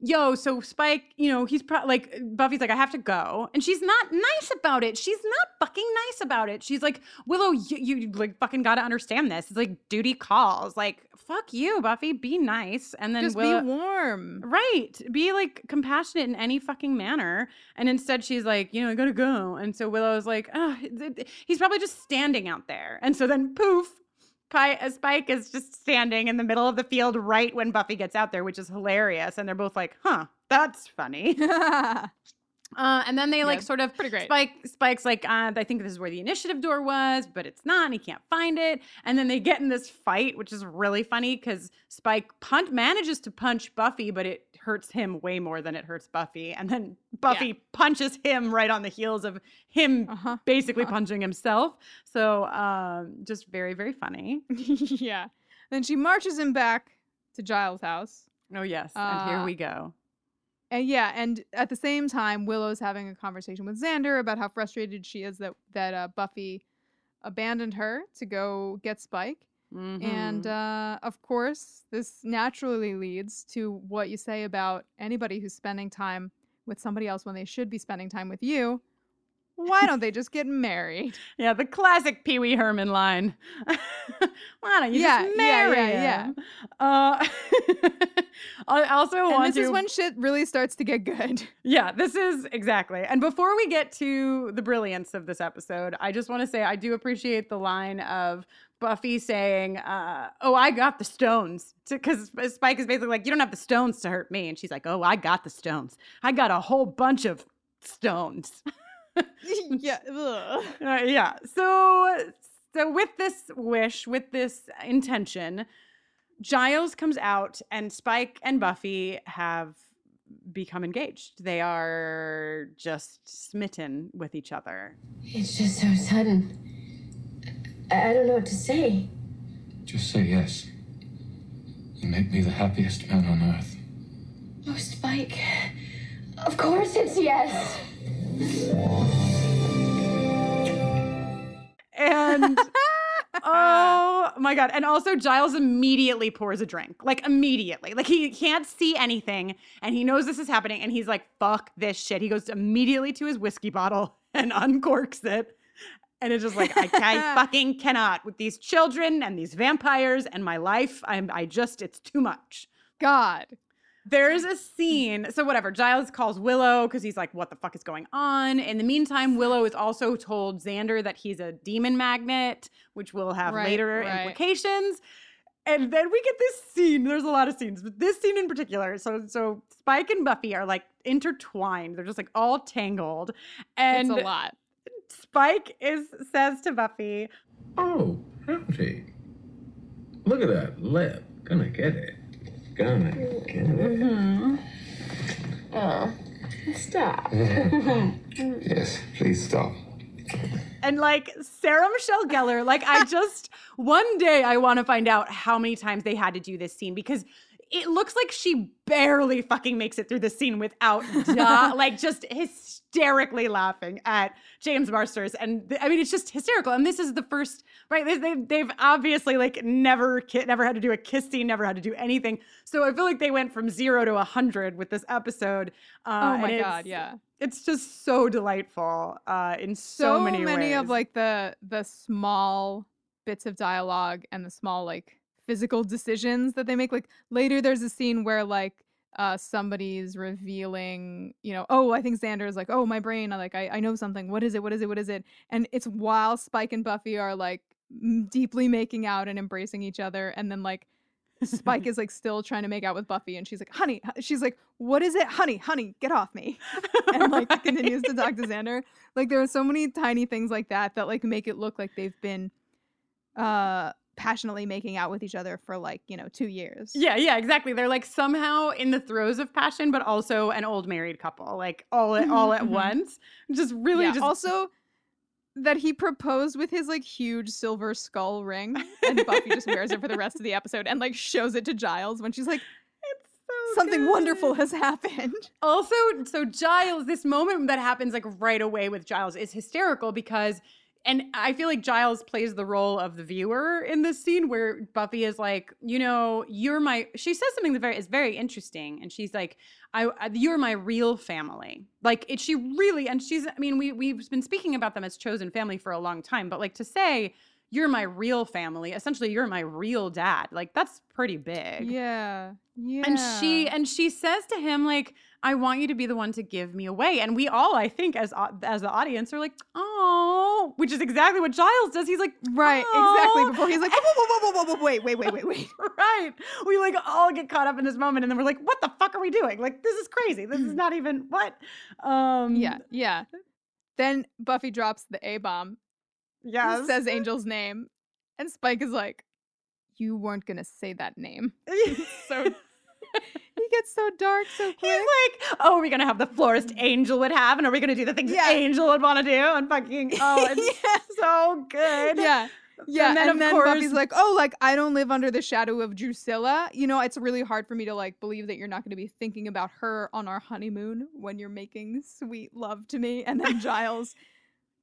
yo, so Spike, you know, he's pro- like, Buffy's like, I have to go. And she's not nice about it. She's not fucking nice about it. She's like, Willow, you, you like fucking gotta understand this. It's like duty calls. Like, fuck you, Buffy, be nice. And then Just Willow, be warm. Right. Be like compassionate in any fucking manner. And instead she's like, you know, I gotta go. And so Willow's like, oh, he's probably just standing out there. And so then poof, Spike is just standing in the middle of the field right when Buffy gets out there, which is hilarious. And they're both like, huh, that's funny. Uh, and then they like Yeah, sort of pretty great. Spike Spike's like, uh, I think this is where the initiative door was, but it's not, and he can't find it. And then they get in this fight, which is really funny because Spike punt manages to punch Buffy, but it hurts him way more than it hurts Buffy. And then Buffy punches him right on the heels of him Uh-huh. basically punching himself. So um, just very, very funny. yeah. Then she marches him back to Giles' house. Oh yes, and here Uh, we go. And yeah, and at the same time, Willow's having a conversation with Xander about how frustrated she is that that uh, Buffy abandoned her to go get Spike. And Mhm. uh, of course, this naturally leads to what you say about anybody who's spending time with somebody else when they should be spending time with you. Why don't they just get married? Yeah, the classic Pee Wee Herman line. Why don't you Yeah, just yeah, marry yeah, yeah. him? Uh, I also and want this to. is when shit really starts to get good. Yeah, this is exactly. And before we get to the brilliance of this episode, I just want to say I do appreciate the line of Buffy saying, uh, "Oh, I got the stones," because Spike is basically like, "You don't have the stones to hurt me," and she's like, "Oh, I got the stones. I got a whole bunch of stones." yeah. Uh, yeah. So so with this wish, with this intention, Giles comes out and Spike and Buffy have become engaged. They are just smitten with each other. It's just so sudden. I, I don't know what to say. Just say yes. You make me the happiest man on earth. Oh, Spike. Of course it's yes. And oh my god. And also Giles immediately pours a drink. Like immediately. Like he can't see anything and he knows this is happening and he's like, fuck this shit. He goes immediately to his whiskey bottle and uncorks it. And it's just like, I, I fucking cannot with these children and these vampires and my life. I'm I just it's too much. God. There's a scene. So whatever. Giles calls Willow because he's like, "What the fuck is going on?" In the meantime, Willow is also told Xander that he's a demon magnet, which will have Right, later right. implications. And then we get this scene. There's a lot of scenes, but this scene in particular. So so Spike and Buffy are like intertwined. They're just like all tangled. And it's a lot. Spike is says to Buffy, Oh, howdy. Look at that lip. Gonna get it. Gonna get it. Mm-hmm. Oh, stop. yes, please stop. And like Sarah Michelle Gellar, like I just one day I want to find out how many times they had to do this scene because it looks like she barely fucking makes it through the scene without duh, like just hysterically laughing at James Marsters. And I mean, it's just hysterical. And this is the first, right? They, they, they've obviously like never, never had to do a kiss scene, never had to do anything. So I feel like they went from zero to a hundred with this episode. Uh, oh my god, yeah. It's just so delightful uh, in so, So, many, ways. of like the the small bits of dialogue and the small like physical decisions that they make. Like later, there's a scene where like uh somebody's revealing, you know, oh, I think Xander is like, oh, my brain, I like, I, I know something. What is it? What is it? What is it? And it's while Spike and Buffy are like deeply making out and embracing each other, and then like. Spike is like still trying to make out with Buffy, and she's like, "Honey," she's like, "What is it, honey? Honey, get off me!" and like continues to talk to Xander. Like there are so many tiny things like that that like make it look like they've been uh passionately making out with each other for like you know two years. Yeah, yeah, exactly. They're like somehow in the throes of passion, but also an old married couple, like all at all at once. Just really, Yeah, just also that he proposed with his like huge silver skull ring, and Buffy just wears it for the rest of the episode and like shows it to Giles when she's like, It's so "Something wonderful has happened." Also, so Giles, this moment that happens like right away with Giles is hysterical because, and I feel like Giles plays the role of the viewer in this scene where Buffy is like, you know, you're my. She says something that very is very interesting, and she's like, I, you're my real family. Like it, she really, and she's. I mean, we we've been speaking about them as chosen family for a long time, but like to say. You're my real family. Essentially, you're my real dad. Like that's pretty big. Yeah, yeah. And she and she says to him like, "I want you to be the one to give me away." And we all, I think, as as the audience, are like, "Oh," which is exactly what Giles does. He's like, right, exactly. Before he's like, whoa, whoa, whoa, whoa, whoa, whoa, wait, wait, wait, wait, wait. right. We like all get caught up in this moment, and then we're like, "What the fuck are we doing? Like, this is crazy. This is not even what." Um, Yeah, yeah. Then Buffy drops the A bomb. Yes. Says Angel's name. And Spike is like, You weren't gonna say that name. so he gets so dark so quick. He's like, "Oh, are we gonna have the florist mm. Angel would have, and are we gonna do the things Yeah. Angel would want to do?" And fucking, oh, it's so good. Yeah. Yeah, And then, of Buffy's course- like, "Oh, like I don't live under the shadow of Drusilla. You know, it's really hard for me to like believe that you're not going to be thinking about her on our honeymoon when you're making sweet love to me." And then Giles,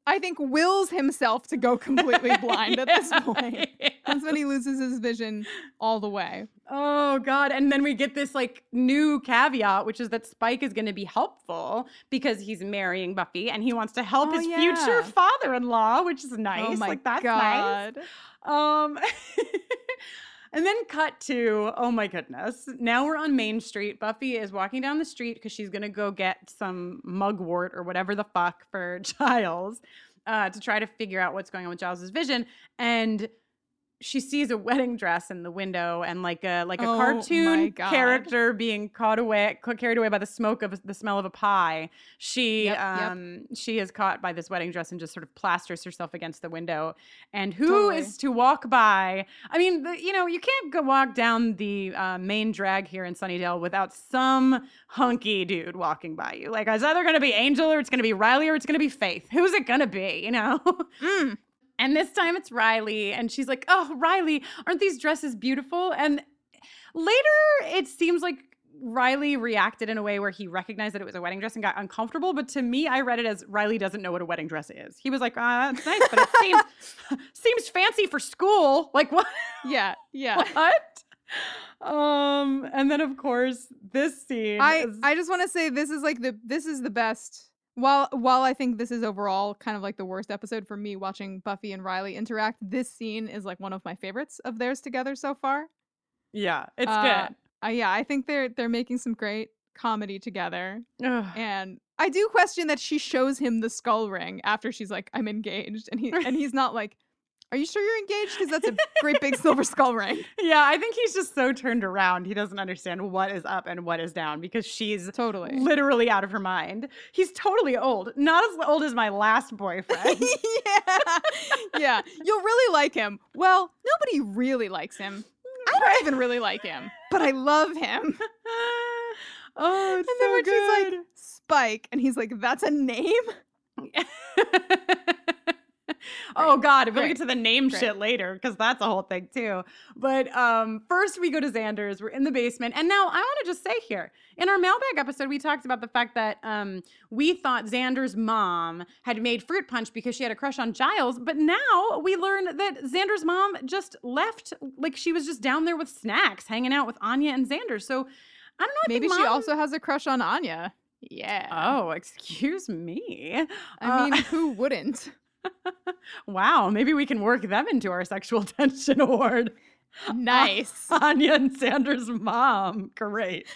I think, wills himself to go completely blind at this point. That's when he loses his vision all the way. Oh god. And then we get this like new caveat, which is that Spike is gonna be helpful because he's marrying Buffy and he wants to help Oh, his yeah. future father-in-law, which is nice. Oh my like that's God. nice. Um And then cut to, oh my goodness. Now we're on Main Street. Buffy is walking down the street because she's gonna go get some mugwort or whatever the fuck for Giles uh, to try to figure out what's going on with Giles's vision. And she sees a wedding dress in the window and like a like a Oh cartoon character being caught away carried away by the smoke of the smell of a pie. She Yep, yep. um she is caught by this wedding dress and just sort of plasters herself against the window. And who is Totally. to walk by? I mean the, you know you can't go walk down the uh, main drag here in sunnydale without some hunky dude walking by you. Like it's either going to be angel or it's going to be riley or it's going to be faith. Who's it going to be you know? Mm. And this time it's Riley, and she's like, "Oh, Riley, aren't these dresses beautiful?" And later, it seems like Riley reacted in a way where he recognized that it was a wedding dress and got uncomfortable. But to me, I read it as Riley doesn't know what a wedding dress is. He was like, "Ah, it's nice, but it seems seems fancy for school." Like what? Yeah, yeah. what? Um, and then of course this scene. I is- I just want to say this is like the this is the best. While while I think this is overall kind of like the worst episode for me watching Buffy and Riley interact, this scene is like one of my favorites of theirs together so far. yeah, it's Uh, good. Uh, yeah, I think they're they're making some great comedy together. Ugh. And I do question that she shows him the skull ring after she's like, "I'm engaged," and he and he's not like, "Are you sure you're engaged?" Because that's a great big silver skull ring. Yeah, I think he's just so turned around. He doesn't understand what is up and what is down because she's Totally. literally out of her mind. He's totally old. Not as old as my last boyfriend. yeah, yeah. You'll really like him. Well, nobody really likes him. I don't even really like him, but I love him. oh, it's so good. and then so when good. she's like Spike, and he's like, "That's a name." Oh God, we'll get to the name shit later because that's a whole thing too. But um, first we go to Xander's. We're in the basement, and now I want to just say here in our mailbag episode we talked about the fact that um, we thought Xander's mom had made fruit punch because she had a crush on Giles, but now we learn that Xander's mom just left, like she was just down there with snacks, hanging out with Anya and Xander. So I don't know. I Maybe think she also has a crush on Anya. Yeah. Oh, excuse me. I mean, Uh, who wouldn't? Wow, maybe we can work them into our sexual tension award. Nice. Anya and Xander's mom. Great.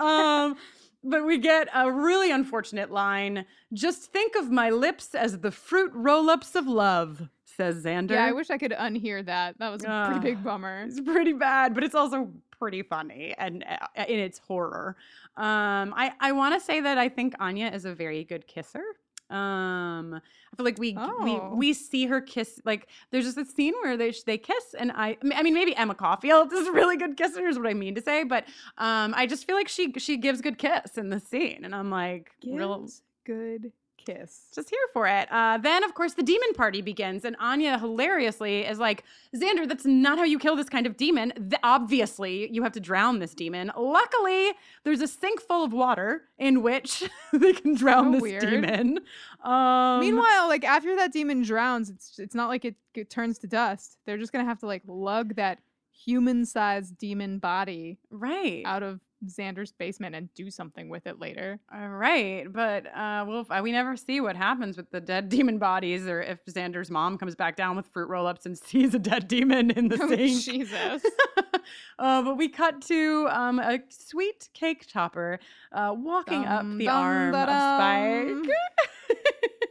um, but we get a really unfortunate line. Just think of my lips as the fruit roll ups of love, says Xander. Yeah, I wish I could unhear that. That was a Ah. pretty big bummer. It's pretty bad, but it's also pretty funny and uh, in its horror. Um, I I want to say that I think Anya is a very good kisser. Um, I feel like we Oh. we we see her kiss. Like there's just a scene where they they kiss, and I I mean maybe Emma Caulfield is a really good kisser is what I mean to say, but um, I just feel like she she gives good kiss in the scene, and I'm like real Gives good kiss. just here for it. Uh, then, of course, the demon party begins, and Anya hilariously is like, Xander, that's not how you kill this kind of demon. Th- obviously, you have to drown this demon. Luckily, there's a sink full of water in which they can drown So this weird. demon. Um, Meanwhile, like after that demon drowns, it's it's not like it, it turns to dust. They're just gonna have to like lug that human-sized demon body right out of Xander's basement and do something with it later. All right, but uh, well, we never see what happens with the dead demon bodies, or if Xander's mom comes back down with fruit roll-ups and sees a dead demon in the Oh. Jesus. uh, but we cut to um, a sweet cake topper uh, walking up the dum, arm of da-dum. Spike.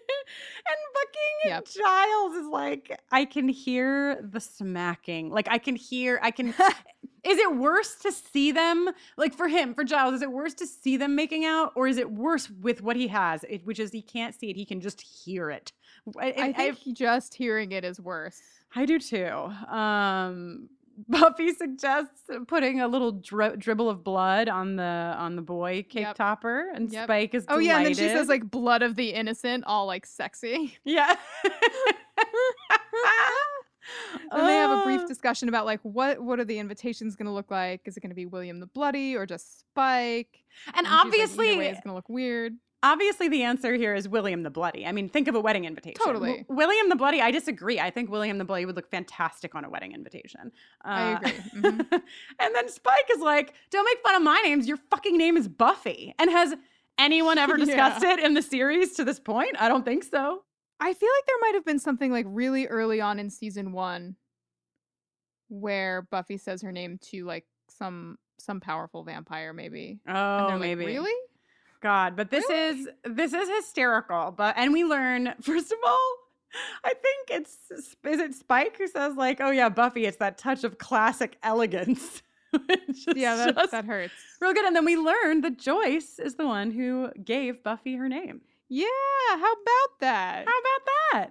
And fucking Giles is like, I can hear the smacking. Like, I can hear, I can. is it worse to see them, like for him, for Giles, is it worse to see them making out, or is it worse with what he has, it, which is he can't see it, he can just hear it? I, I think just hearing it is worse. I do too. Um, Buffy suggests putting a little dri- dribble of blood on the on the boy cake Yep. topper, and Yep. Spike is Oh yeah, and then she says like blood of the innocent, all like sexy. yeah. And they have a Uh. brief discussion about like what what are the invitations going to look like? Is it going to be William the Bloody or just Spike? And like, obviously- way, it's going to look weird. Obviously, the answer here is William the Bloody. I mean, think of a wedding invitation. Totally. W- William the Bloody, I disagree. I think William the Bloody would look fantastic on a wedding invitation. I Uh, agree. Mhm. and then Spike is like, don't make fun of my names. Your fucking name is Buffy. And has anyone ever Yeah. discussed it in the series to this point? I don't think so. I feel like there might have been something like really early on in season one where Buffy says her name to like some some powerful vampire, maybe. Oh, they're like, maybe. really? God, but this is this is hysterical. But and we learn first of all, I think it's is it Spike who says like, "Oh yeah, Buffy, it's that touch of classic elegance." Yeah, that, just that hurts. real good. And then we learn that Joyce is the one who gave Buffy her name. Yeah, how about that? How about that?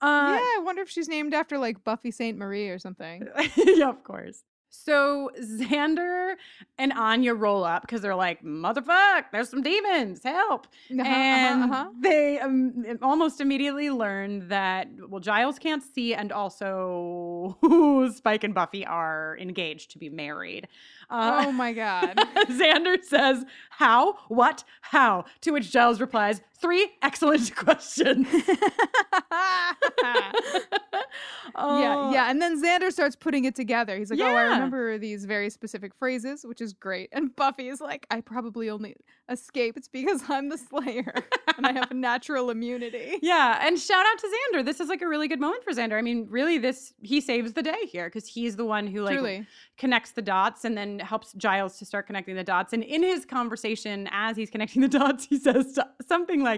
Uh, yeah, I wonder if she's named after like Buffy Sainte-Marie or something. yeah, of course. So Xander and Anya roll up because they're like, "Motherfuck, there's some demons, help!" Uh-huh, uh-huh, and uh-huh. they um, almost immediately learn that well, Giles can't see, and also Spike and Buffy are engaged to be married. Uh, oh my god. Xander says, "How? What? How?" To which Giles replies, three excellent questions." yeah, yeah. Oh. And then Xander starts putting it together. He's like, Oh, I remember these very specific phrases, which is great. And Buffy is like, I probably only escaped because I'm the Slayer and I have a natural immunity. Yeah, and shout out to Xander. This is like a really good moment for Xander. I mean, really, this he saves the day here because he's the one who like Truly. connects the dots and then helps Giles to start connecting the dots. And in his conversation, as he's connecting the dots, he says something like,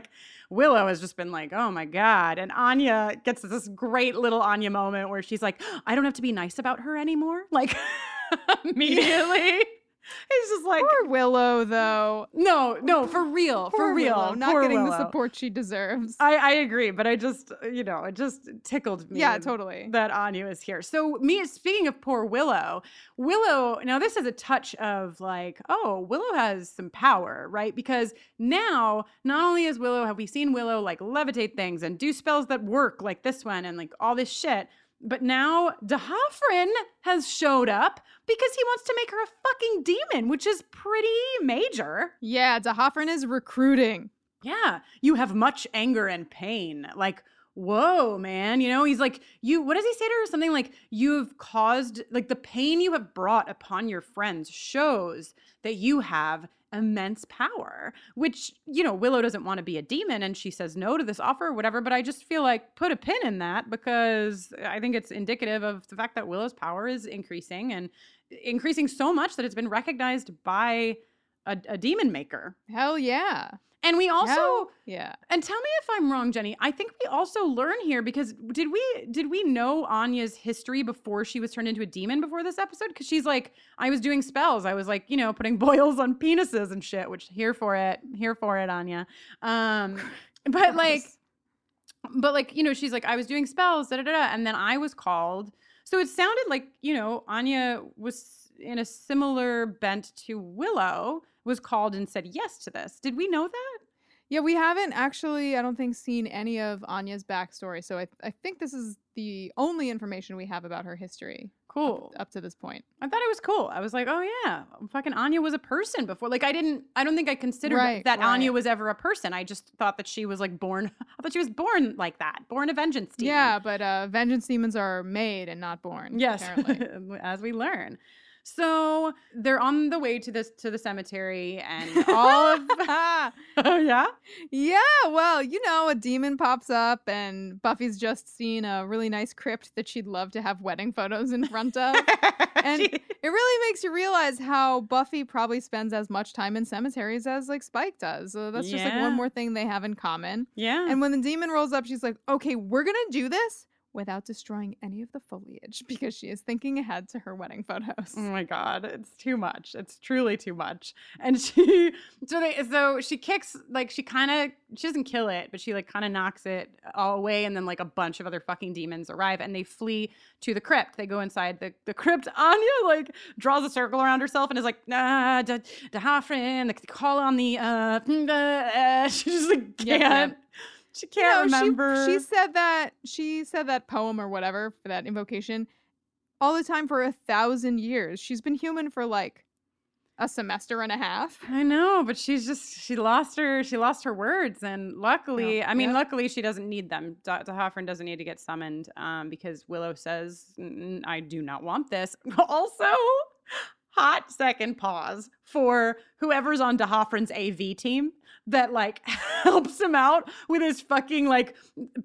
"Willow has just been like, oh my god," and Anya gets this great little Anya moment where she's like, "I don't have to be nice about her anymore," like immediately. He's just like Poor Willow, though. No, no, for real, for real, Willow, not getting the support she deserves. I, I agree, but I just, you know, it just tickled me. Yeah, totally. That Anya is here. So, me speaking of poor Willow, Willow. Now, this is a touch of like, oh, Willow has some power, right? Because now, not only is Willow, have we seen Willow like levitate things and do spells that work, like this one, and like all this shit. But now D'Hoffryn has showed up because he wants to make her a fucking demon, which is pretty major. Yeah, D'Hoffryn is recruiting. Yeah, you have much anger and pain. Like, whoa, man. You know, he's like, you, what does he say to her? Something like, you've caused, like, the pain you have brought upon your friends shows that you have immense power, which, you know, Willow doesn't want to be a demon and she says no to this offer whatever. But I just feel like put a pin in that because I think it's indicative of the fact that Willow's power is increasing and increasing so much that it's been recognized by a, a demon maker. Hell yeah. And we also Hell yeah. and tell me if I'm wrong, Jenny. I think we also learn here because did we did we know Anya's history before she was turned into a demon before this episode? Because she's like, I was doing spells. I was like, you know, putting boils on penises and shit. Which here for it, here for it, Anya. Um, but like, but like, you know, she's like, I was doing spells, da da, da, and then I was called. So it sounded like you know Anya was in a similar bent to Willow. Was called and said yes to this. Did we know that? Yeah, we haven't actually, I don't think, seen any of Anya's backstory. So I, I think this is the only information we have about her history. Cool. Up, up to this point. I thought it was cool. I was like, oh yeah, fucking Anya was a person before. Like I didn't, I don't think I considered Right, that Anya was ever a person. I just thought that she was like born. I thought she was born like that, born a vengeance demon. Yeah, but uh, vengeance demons are made and not born. Yes, Apparently. as we learn. So they're on the way to this to the cemetery, and all of oh yeah, yeah, well, you know, a demon pops up, and Buffy's just seen a really nice crypt that she'd love to have wedding photos in front of. and it really makes you realize how Buffy probably spends as much time in cemeteries as like Spike does. So that's just like one more thing they have in common. Yeah. And when the demon rolls up, she's like, okay, we're going to do this without destroying any of the foliage because she is thinking ahead to her wedding photos. Oh my god, it's too much. It's truly too much. And she so they so she kicks like she kind of she doesn't kill it, but she like kind of knocks it all away and then like a bunch of other fucking demons arrive and they flee to the crypt. They go inside the, the crypt. Anya like draws a circle around herself and is like, nah, da, da Hafren, the call on the uh, uh, uh," she just like can't yeah. She can't know, she- remember. She, said that she said that poem or whatever for that invocation all the time for a thousand years. She's been human for like a semester and a half. I know, but she's just she lost her she lost her words, and luckily, I mean, luckily she doesn't need them. Da- D'Hoffryn doesn't need to get summoned um, because Willow says, "Mm, "I do not want this." also, hot second pause for whoever's on D'Hoffryn's AV team that like helps him out with his fucking like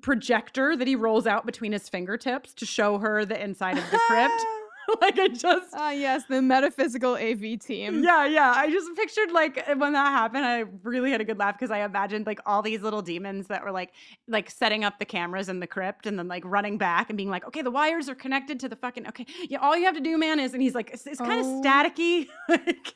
projector that he rolls out between his fingertips to show her the inside of the crypt. like I just Ah, yes, the metaphysical AV team. yeah, yeah. I just pictured like when that happened, I really had a good laugh because I imagined like all these little demons that were like like setting up the cameras in the crypt and then like running back and being like, okay, the wires are connected to the fucking okay. Yeah, all you have to do, man, is and he's like, it's, it's kind of Oh. staticky. like,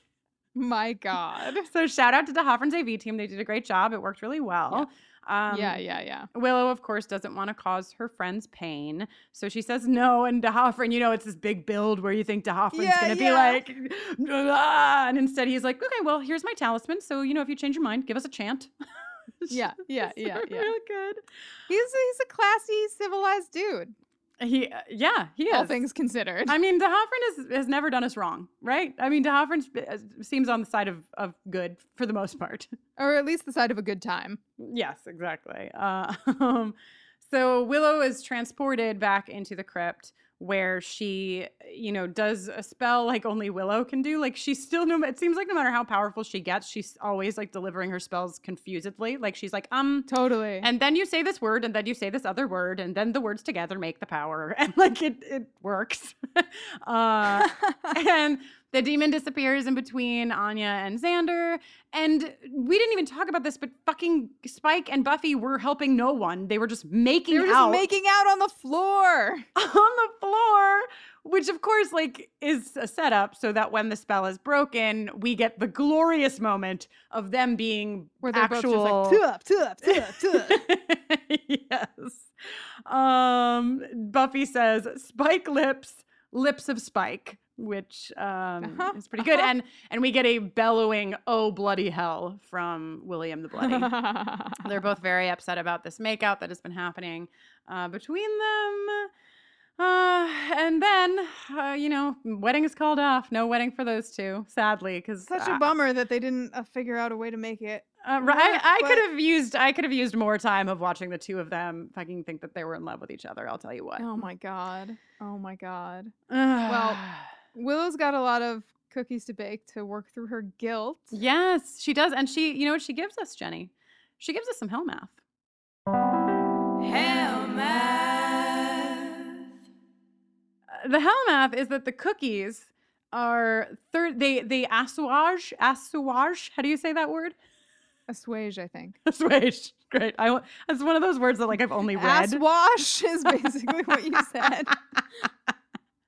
My God. so shout out to the Hoffrens AV team. They did a great job. It worked really well. Um, yeah, yeah, yeah. Willow, of course, doesn't want to cause her friends pain. So she says no. And D'Hoffryn, you know, it's this big build where you think D'Hoffryn's Yeah, going to yeah. be like, "Ah," and instead he's like, okay, well, here's my talisman. So, you know, if you change your mind, give us a chant. Yeah, yeah, yeah, yeah. Real good. He's he's a classy, civilized dude. He, uh, yeah, he is. All things considered. I mean, D'Hoffryn has, has never done us wrong, right? I mean, D'Hoffryn seems on the side of, of good for the most part. or at least the side of a good time. Yes, exactly. Uh, um, so Willow is transported back into the crypt where she, you know, does a spell like only Willow can do. Like she's still no. It seems like no matter how powerful she gets, she's always like delivering her spells confusedly. Like she's like, um, totally. And then you say this word, and then you say this other word, and then the words together make the power, and like it it works. uh, and The demon disappears in between Anya and Xander. And we didn't even talk about this, but fucking Spike and Buffy were helping no one. They were just making They were just out making out on the floor. on the floor, which of course like is a setup so that when the spell is broken, we get the glorious moment of them being Where they're both just actual like, "Tuh, up, tuh, up, tuh, up, tuh." Up. Yes. Um, Buffy says Spike lips, lips of Spike, which um, Uh-huh, is pretty good, uh-huh. and and we get a bellowing "Oh bloody hell" from William the Bloody. They're both very upset about this makeout that has been happening uh, between them. Uh, and then, uh, you know, wedding is called off. No wedding for those two, sadly, because Such a bummer that they didn't uh, figure out a way to make it. uh, right, I, I could have used I could have used more time of watching the two of them fucking think that they were in love with each other. I'll tell you what. Oh my god. Oh my god. well, Willow's got a lot of cookies to bake to work through her guilt. yes, she does, and she, you know what she gives us, Jenny? She gives us some hell math. Hell math. Uh, the hell math is that the cookies are third. They they assuage assuage. How do you say that word? Assuage, I think. Assuage. Great. I wa- it's one of those words that like I've only read. Ass wash is basically what you said.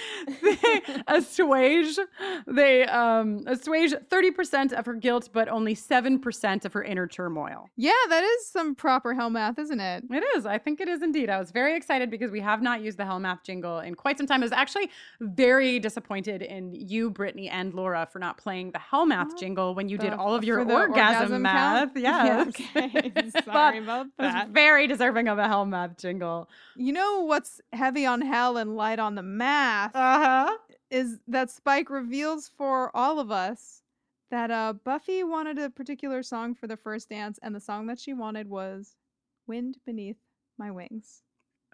they assuage they um assuage 30% of her guilt but only 7% of her inner turmoil Yeah, that is some proper hell math, isn't it? it is i think it is indeed i was very excited because we have not used the hell math jingle in quite some time i was actually very disappointed in you brittany and laura for not playing the hell math jingle when you did all of your orgasm, orgasm math count? Yeah, yes okay. Sorry about that. very deserving of a hell math jingle You know what's heavy on hell and light on the math? Uh-huh is that Spike reveals for all of us that uh, Buffy wanted a particular song for the first dance, and the song that she wanted was Wind Beneath My Wings.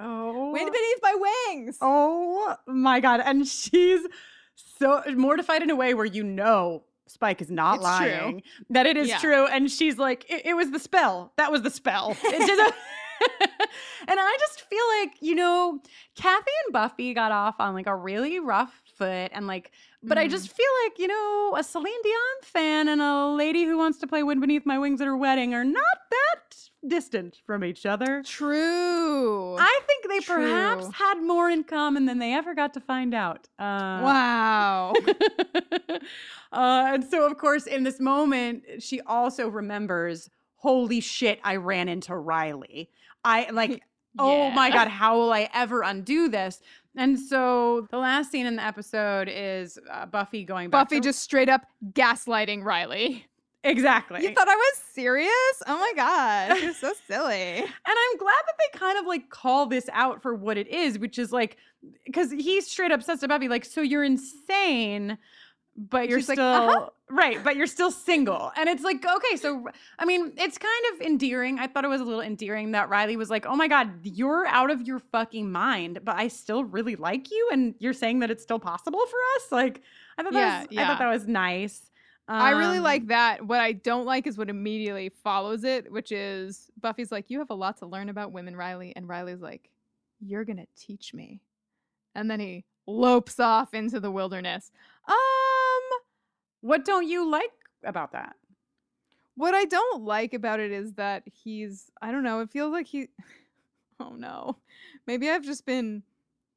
oh Wind Beneath My Wings! Oh my god. And she's so mortified in a way where you know Spike is not It's true. lying. That it is Yeah. true. And she's like, it, it was the spell. That was the spell. It just and I just feel like, you know, Kathy and Buffy got off on like a really rough foot and like but I Mm. just feel like, you know, a Celine Dion fan and a lady who wants to play Wind Beneath My Wings at her wedding are not that distant from each other. True. I think they perhaps had more in common than they ever got to find out. Uh, wow. uh, and so, of course, in this moment, she also remembers, holy shit, I ran into Riley. I like, oh my God, how will I ever undo this? And so the last scene in the episode is uh, Buffy going back. Buffy to- just straight up gaslighting Riley. exactly. You thought I was serious? Oh my god, you're so silly. And I'm glad that they kind of like call this out for what it is, which is like, because he straight up says to Buffy, like, so you're insane, but you're she's like, still "Uh-huh." right, but you're still single. And it's like, okay, so I mean, it's kind of endearing. I thought it was a little endearing that Riley was like, oh my God, you're out of your fucking mind, but I still really like you. And you're saying that it's still possible for us. Like, I thought Yeah, that was, I thought that was nice. I really Um, like that. What I don't like is what immediately follows it, which is Buffy's like, You have a lot to learn about women, Riley. And Riley's like, You're going to teach me. And then he lopes off into the wilderness. Um, What don't you like about that? what I don't like about it is that he's, I don't know, it feels like he, oh no. Maybe I've just been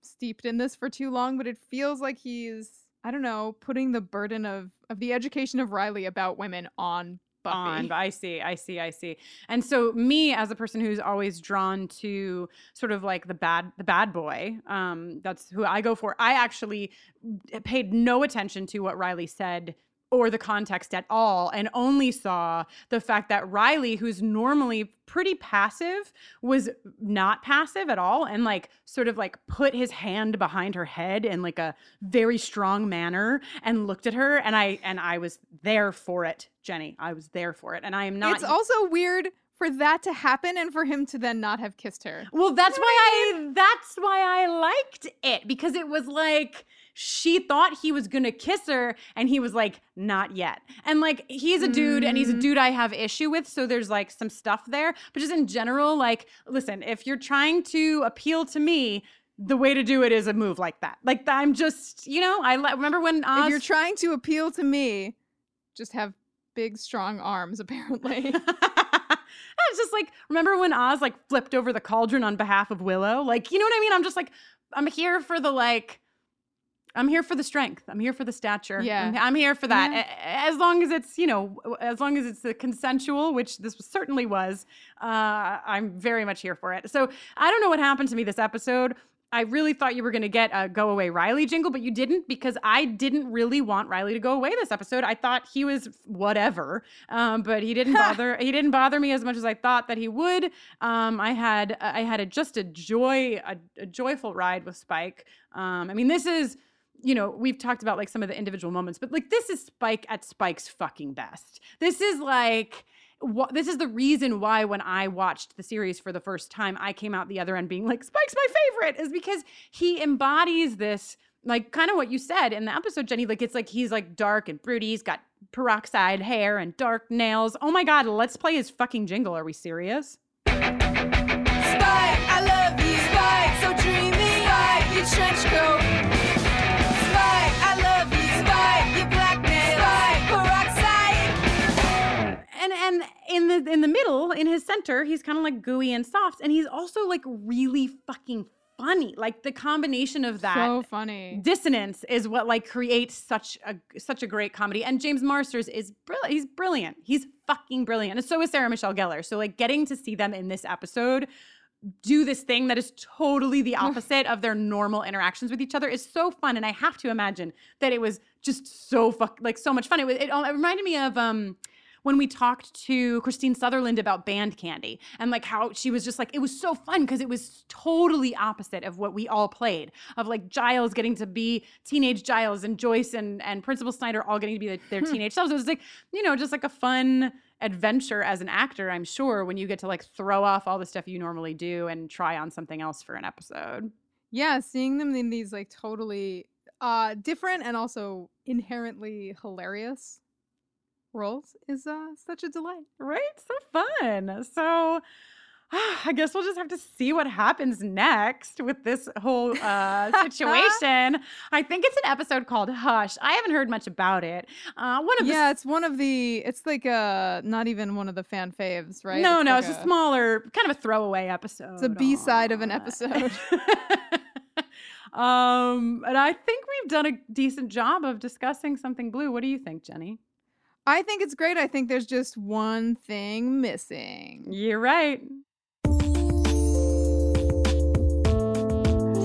steeped in this for too long, but it feels like he's, I don't know, putting the burden of, of the education of Riley about women on Buffy. on. I see, I see, I see. And so me as a person who's always drawn to sort of like the bad the bad boy, um, that's who I go for. I actually paid no attention to what Riley said or the context at all and only saw the fact that Riley who's normally pretty passive was not passive at all and like sort of like put his hand behind her head in like a very strong manner and looked at her and I and I was there for it Jenny I was there for it and I am not it's also weird for that to happen and for him to then not have kissed her. well that's why I that's why I liked it because it was like she thought he was gonna kiss her and he was like not yet and like he's a dude and he's a Mm. dude i have issue with so there's like some stuff there but just in general like listen if you're trying to appeal to me the way to do it is a move like that. Like I'm just, you know, I remember when Oz if you're trying to appeal to me, just have big, strong arms. Apparently, it's just like remember when Oz like flipped over the cauldron on behalf of Willow? Like, you know what I mean? I'm just like I'm here for the like I'm here for the strength. I'm here for the stature. Yeah. I'm, I'm here for that. Yeah. As long as it's, you know, as long as it's the consensual, which this certainly was, uh, I'm very much here for it. So I don't know what happened to me this episode. I really thought you were going to get a go away Riley jingle, but you didn't because I didn't really want Riley to go away this episode. I thought he was whatever, um, but he didn't bother. he didn't bother me as much as I thought that he would. Um, I had I had a, just a joy a, a joyful ride with Spike. Um, I mean, this is you know, we've talked about like some of the individual moments, but like this is Spike at Spike's fucking best. This is like this is the reason why when I watched the series for the first time, I came out the other end being like Spike's my favorite is because he embodies this like kind of what you said in the episode, Jenny. Like it's like he's like dark and broody. He's got peroxide hair and dark nails. Oh my god, let's play his fucking jingle. Are we serious? Spike, I love you. Spike, so dreamy. Spike, trench coat. In the in the middle in his center he's kind of like gooey and soft and he's also like really fucking funny. Like the combination of that so funny. dissonance is what like creates such a such a great comedy. And james marsters is brilliant he's brilliant. He's fucking brilliant. And so is sarah michelle gellar. So like getting to see them in this episode do this thing that is totally the opposite of their normal interactions with each other is so fun and i have to imagine that it was just so fuck like so much fun. It was it, it reminded me of um when we talked to Kristine Sutherland about band candy and like how she was just like, it was so fun because it was totally opposite of what we all played of like Giles getting to be teenage Giles and Joyce and, and Principal Snyder all getting to be the, their teenage selves. It was like, you know, just like a fun adventure as an actor, I'm sure, when you get to like throw off all the stuff you normally do and try on something else for an episode. Yeah, seeing them in these like totally uh different and also inherently hilarious roles is uh such a delight. Right? So fun. So I guess we'll just have to see what happens next with this whole uh, situation. I think it's an episode called Hush. I haven't heard much about it. Uh, one of the Yeah, it's one of the it's like uh not even one of the fan faves, right? No, no, like it's a smaller, kind of a throwaway episode. It's a B side of an episode. um, and I think we've done a decent job of discussing something blue. What do you think, Jenny? I think it's great. I think there's just one thing missing. You're right.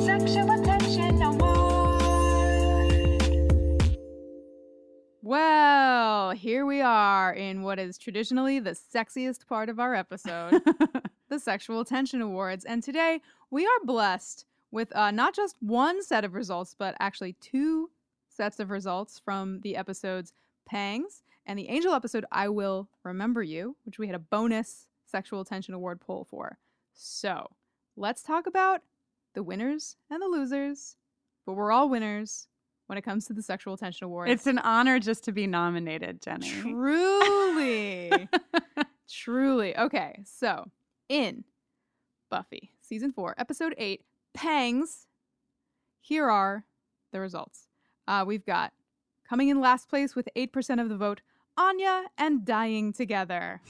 Sexual attention award. Well, here we are in what is traditionally the sexiest part of our episode, the Sexual Attention Awards. And today we are blessed with uh, not just one set of results, but actually two sets of results from the episodes Pangs and the Angel episode I Will Remember You, which we had a bonus Sexual Attention Award poll for. So let's talk about the winners and the losers, but we're all winners when it comes to the Sexual Attention Awards. It's an honor just to be nominated, Jenny. Truly. Truly. Okay, so in Buffy, season four, episode eight, Pangs, here are the results. Uh, we've got coming in last place with 8% of the vote, Anya and Dying Together.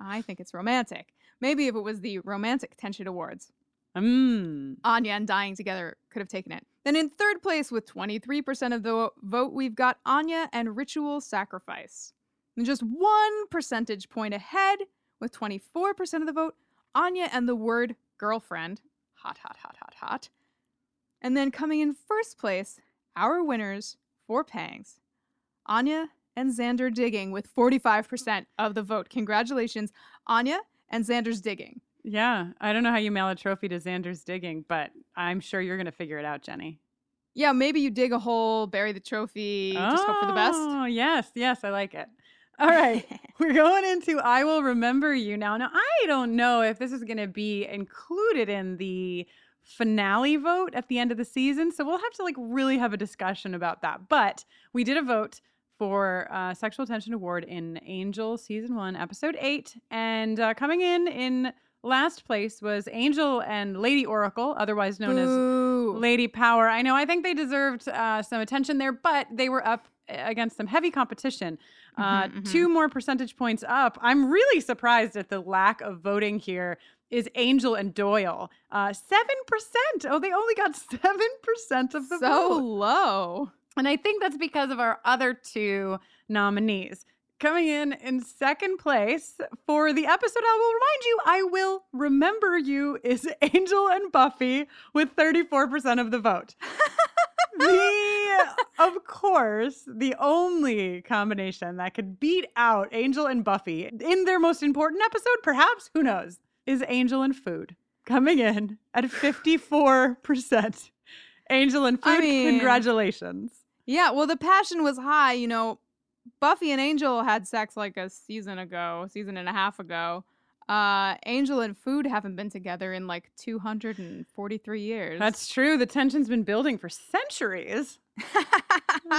I think it's romantic. Maybe if it was the Romantic Tension Awards, Mm. Anya and Dying Together could have taken it. Then in third place with 23% of the vote, we've got Anya and Ritual Sacrifice. And just one percentage point ahead with 24% of the vote, Anya and the word girlfriend. Hot, hot, hot, hot, hot. And then coming in first place, our winners for Pangs, Anya and Xander Digging with 45% of the vote. Congratulations, Anya and Xander's Digging. Yeah, I don't know how you mail a trophy to Xander's digging, but I'm sure you're going to figure it out, Jenny. Yeah, maybe you dig a hole, bury the trophy, just hope for the best. Oh, yes, yes, I like it. All right, we're going into I Will Remember You now. Now, I don't know if this is going to be included in the finale vote at the end of the season, so we'll have to like really have a discussion about that. But we did a vote for uh, Sexual Attention Award in Angel Season 1, Episode 8, and uh, coming in in last place was Angel and Lady Oracle, otherwise known as Lady Power. I know. I think they deserved uh, some attention there, but they were up against some heavy competition. Uh, Mhm, mhm. Two more percentage points up. I'm really surprised at the lack of voting here. Is Angel and Doyle uh, seven percent? Oh, they only got seven percent of the So vote. low. And I think that's because of our other two nominees. Coming in in second place for the episode, I will remind you, I will remember you is Angel and Buffy with 34% of the vote. the, of course, the only combination that could beat out Angel and Buffy in their most important episode, perhaps, who knows, is Angel and Food coming in at 54%. Angel and Food, I mean- congratulations. Yeah, well, the passion was high. You know, Buffy and Angel had sex like a season ago, season and a half ago. Uh, Angel and Food haven't been together in like 243 years. That's true. The tension's been building for centuries.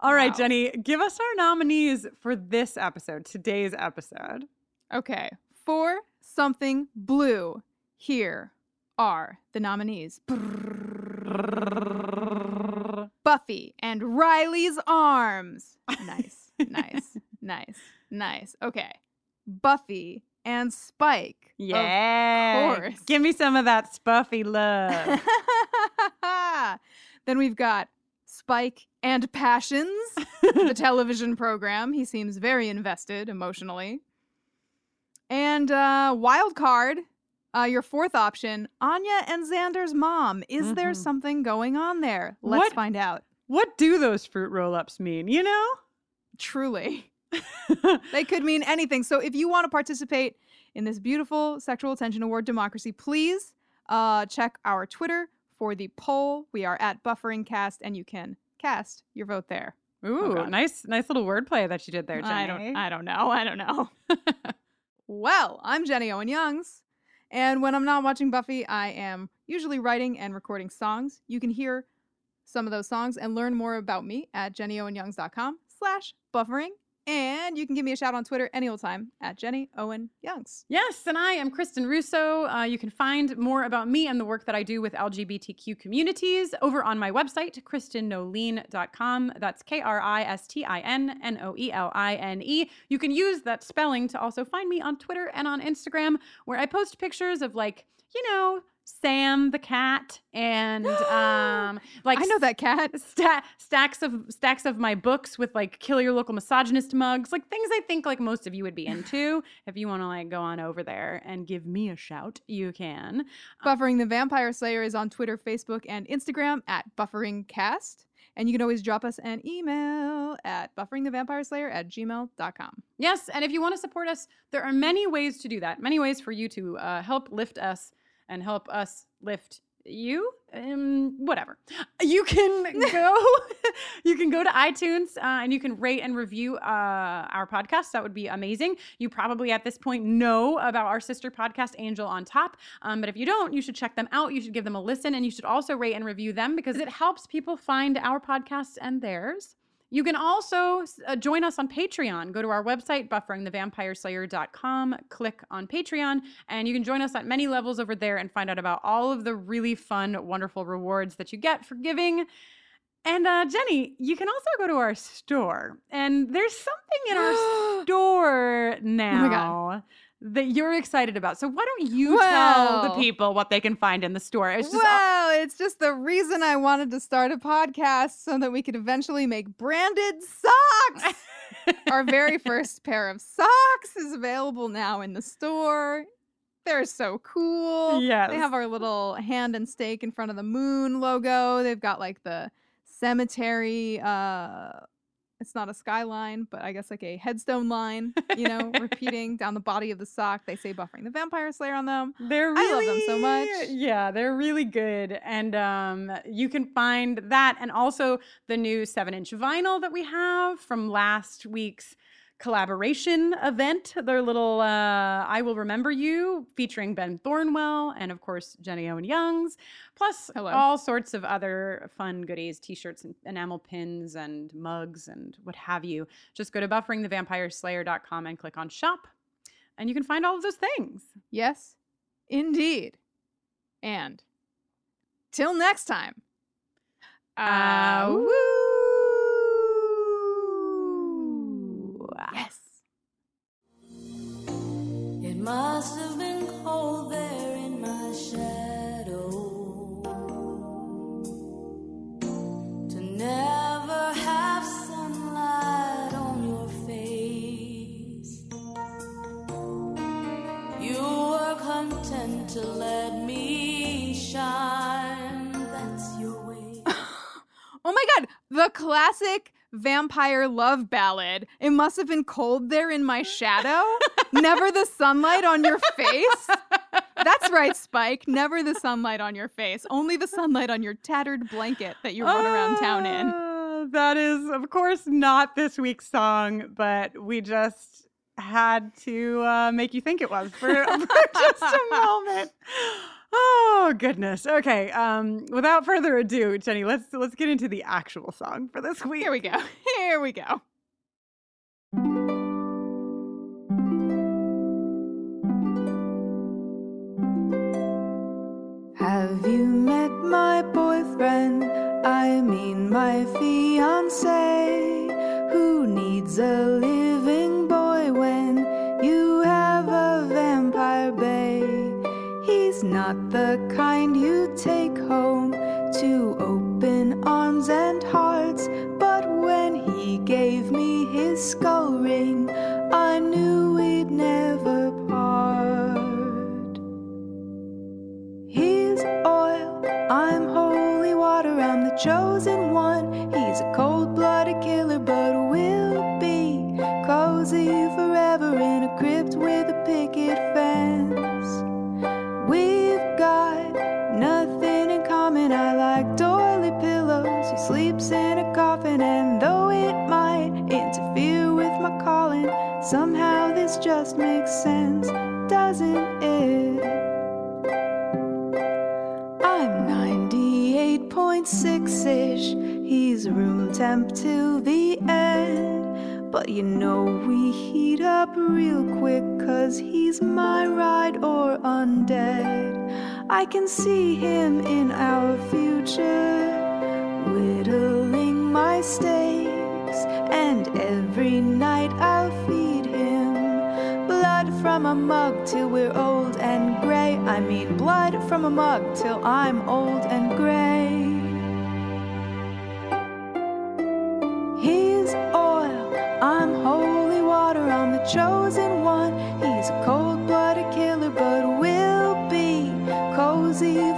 All right, Wow. Jenny, give us our nominees for this episode, today's episode. Okay, for something blue, here are the nominees Buffy and Riley's arms. Nice, nice, nice, nice. Okay, Buffy and Spike. of Yeah. course. Give me some of that spuffy love. then we've got Spike and Passions, the television program. He seems very invested emotionally. And uh, Wild Card, uh, your fourth option, Anya and Xander's mom. Is there Mhm. something going on there? Let's What- find out. what do those fruit roll ups mean? You know? Truly. they could mean anything. So if you want to participate in this beautiful Sexual Attention Award democracy, please uh, check our Twitter for the poll. We are at Buffering Cast, and you can cast your vote there. Ooh, God. nice, nice little wordplay that you did there, Jenny. I don't, I don't know. I don't know. well, I'm Jenny Owen Youngs, and when I'm not watching Buffy, I am usually writing and recording songs. You can hear some of those songs and learn more about me at jennyowenyoungs.com slash buffering. And you can give me a shout on Twitter any old time at Jenny Owen Youngs. Yes, and I am Kristin Russo. Uh, you can find more about me and the work that I do with LGBTQ communities over on my website, kristinnoeline.com. That's K R I S T I N N O E L I N E. You can use that spelling to also find me on Twitter and on Instagram, where I post pictures of, like, you know, Sam the cat and um like I know that cat. sta- stacks of stacks of my books with like kill your local misogynist mugs like things i think like most of you would be into if you want to like go on over there and give me a shout you can Buffering the Vampire Slayer is on Twitter, Facebook, and Instagram at BufferingCast. And you can always drop us an email at bufferingthevampireslayer at gmail.com. yes and if you want to support us there are many ways to do that many ways for you to uh, help lift us and help us lift you um, whatever. You can go you can go to itunes uh, and you can rate and review uh, our podcast. That would be amazing. You probably at this point know about our sister podcast angel on top. Um, but if you don't you should check them out. You should give them a listen and you should also rate and review them because it helps people find our podcasts and theirs you can also uh, join us on Patreon. Go to our website, bufferingthevampireslayer.com, click on Patreon, and you can join us at many levels over there and find out about all of the really fun, wonderful rewards that you get for giving. And uh, Jenny, you can also go to our store, and there's something in our store now God. That you're excited about. So why don't you tell the people what they can find in the store? It's just well, it's just the reason I wanted to start a podcast so that we could eventually make branded socks. Our very first pair of socks is available now in the store. They're so cool. Yes. They have our little hand and stake in front of the moon logo. They've got like the cemetery uh it's not a skyline, but I guess like a headstone line, you know, repeating down the body of the sock. They say buffering the vampire slayer on them. They're I love them so much. Yeah, they're really good. And um, you can find that and also the new seven inch vinyl that we have from last week's collaboration event. Their little uh, I Will Remember You featuring Ben Thornewill and, of course, Jenny Owen Youngs, plus Hello. all sorts of other fun goodies t shirts and enamel pins and mugs and what have you. Just go to bufferingthevampireslayer.com and click on shop. And you can find all of those things. Yes, indeed. And Till next time. Uh, woo. Must have been cold there in my shadow to never have sunlight on your face. You were content to let me shine. That's your way. Oh my god, the classic vampire love ballad. It must have been cold there in my shadow. Never the sunlight on your face. That's right, Spike. Never the sunlight on your face. Only the sunlight on your tattered blanket that you run around town in. Ah, That is, of course, not this week's song, but we just had to uh, make you think it was for, for just a moment. Oh goodness. Okay. Um, without further ado, Jenny, let's let's get into the actual song for this week. Here we go. Here we go. Have you met my boyfriend? I mean, my fiance, who needs a living not the kind you take home to open arms and hearts, but when he gave me his skull ring, I knew we'd never part. He's oil, I'm holy water, I'm the chosen one. He's a cold somehow this just makes sense, doesn't it? I'm 98.6 ish. He's room temp till the end. But you know we heat up real quick, cause he's my ride or undead. I can see him in our future, whittling my stakes and from a mug till we're old and gray. I mean, blood from a mug till I'm old and gray. He's oil, I'm holy water, I'm the chosen one. He's a cold blooded killer, but we'll be cozy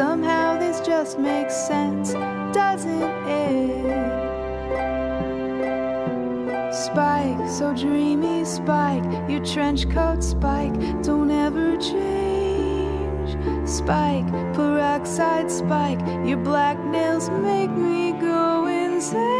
somehow this just makes sense, doesn't it? Spike, so dreamy, Spike, your trench coat, Spike, don't ever change. Spike, peroxide, Spike, your black nails make me go insane.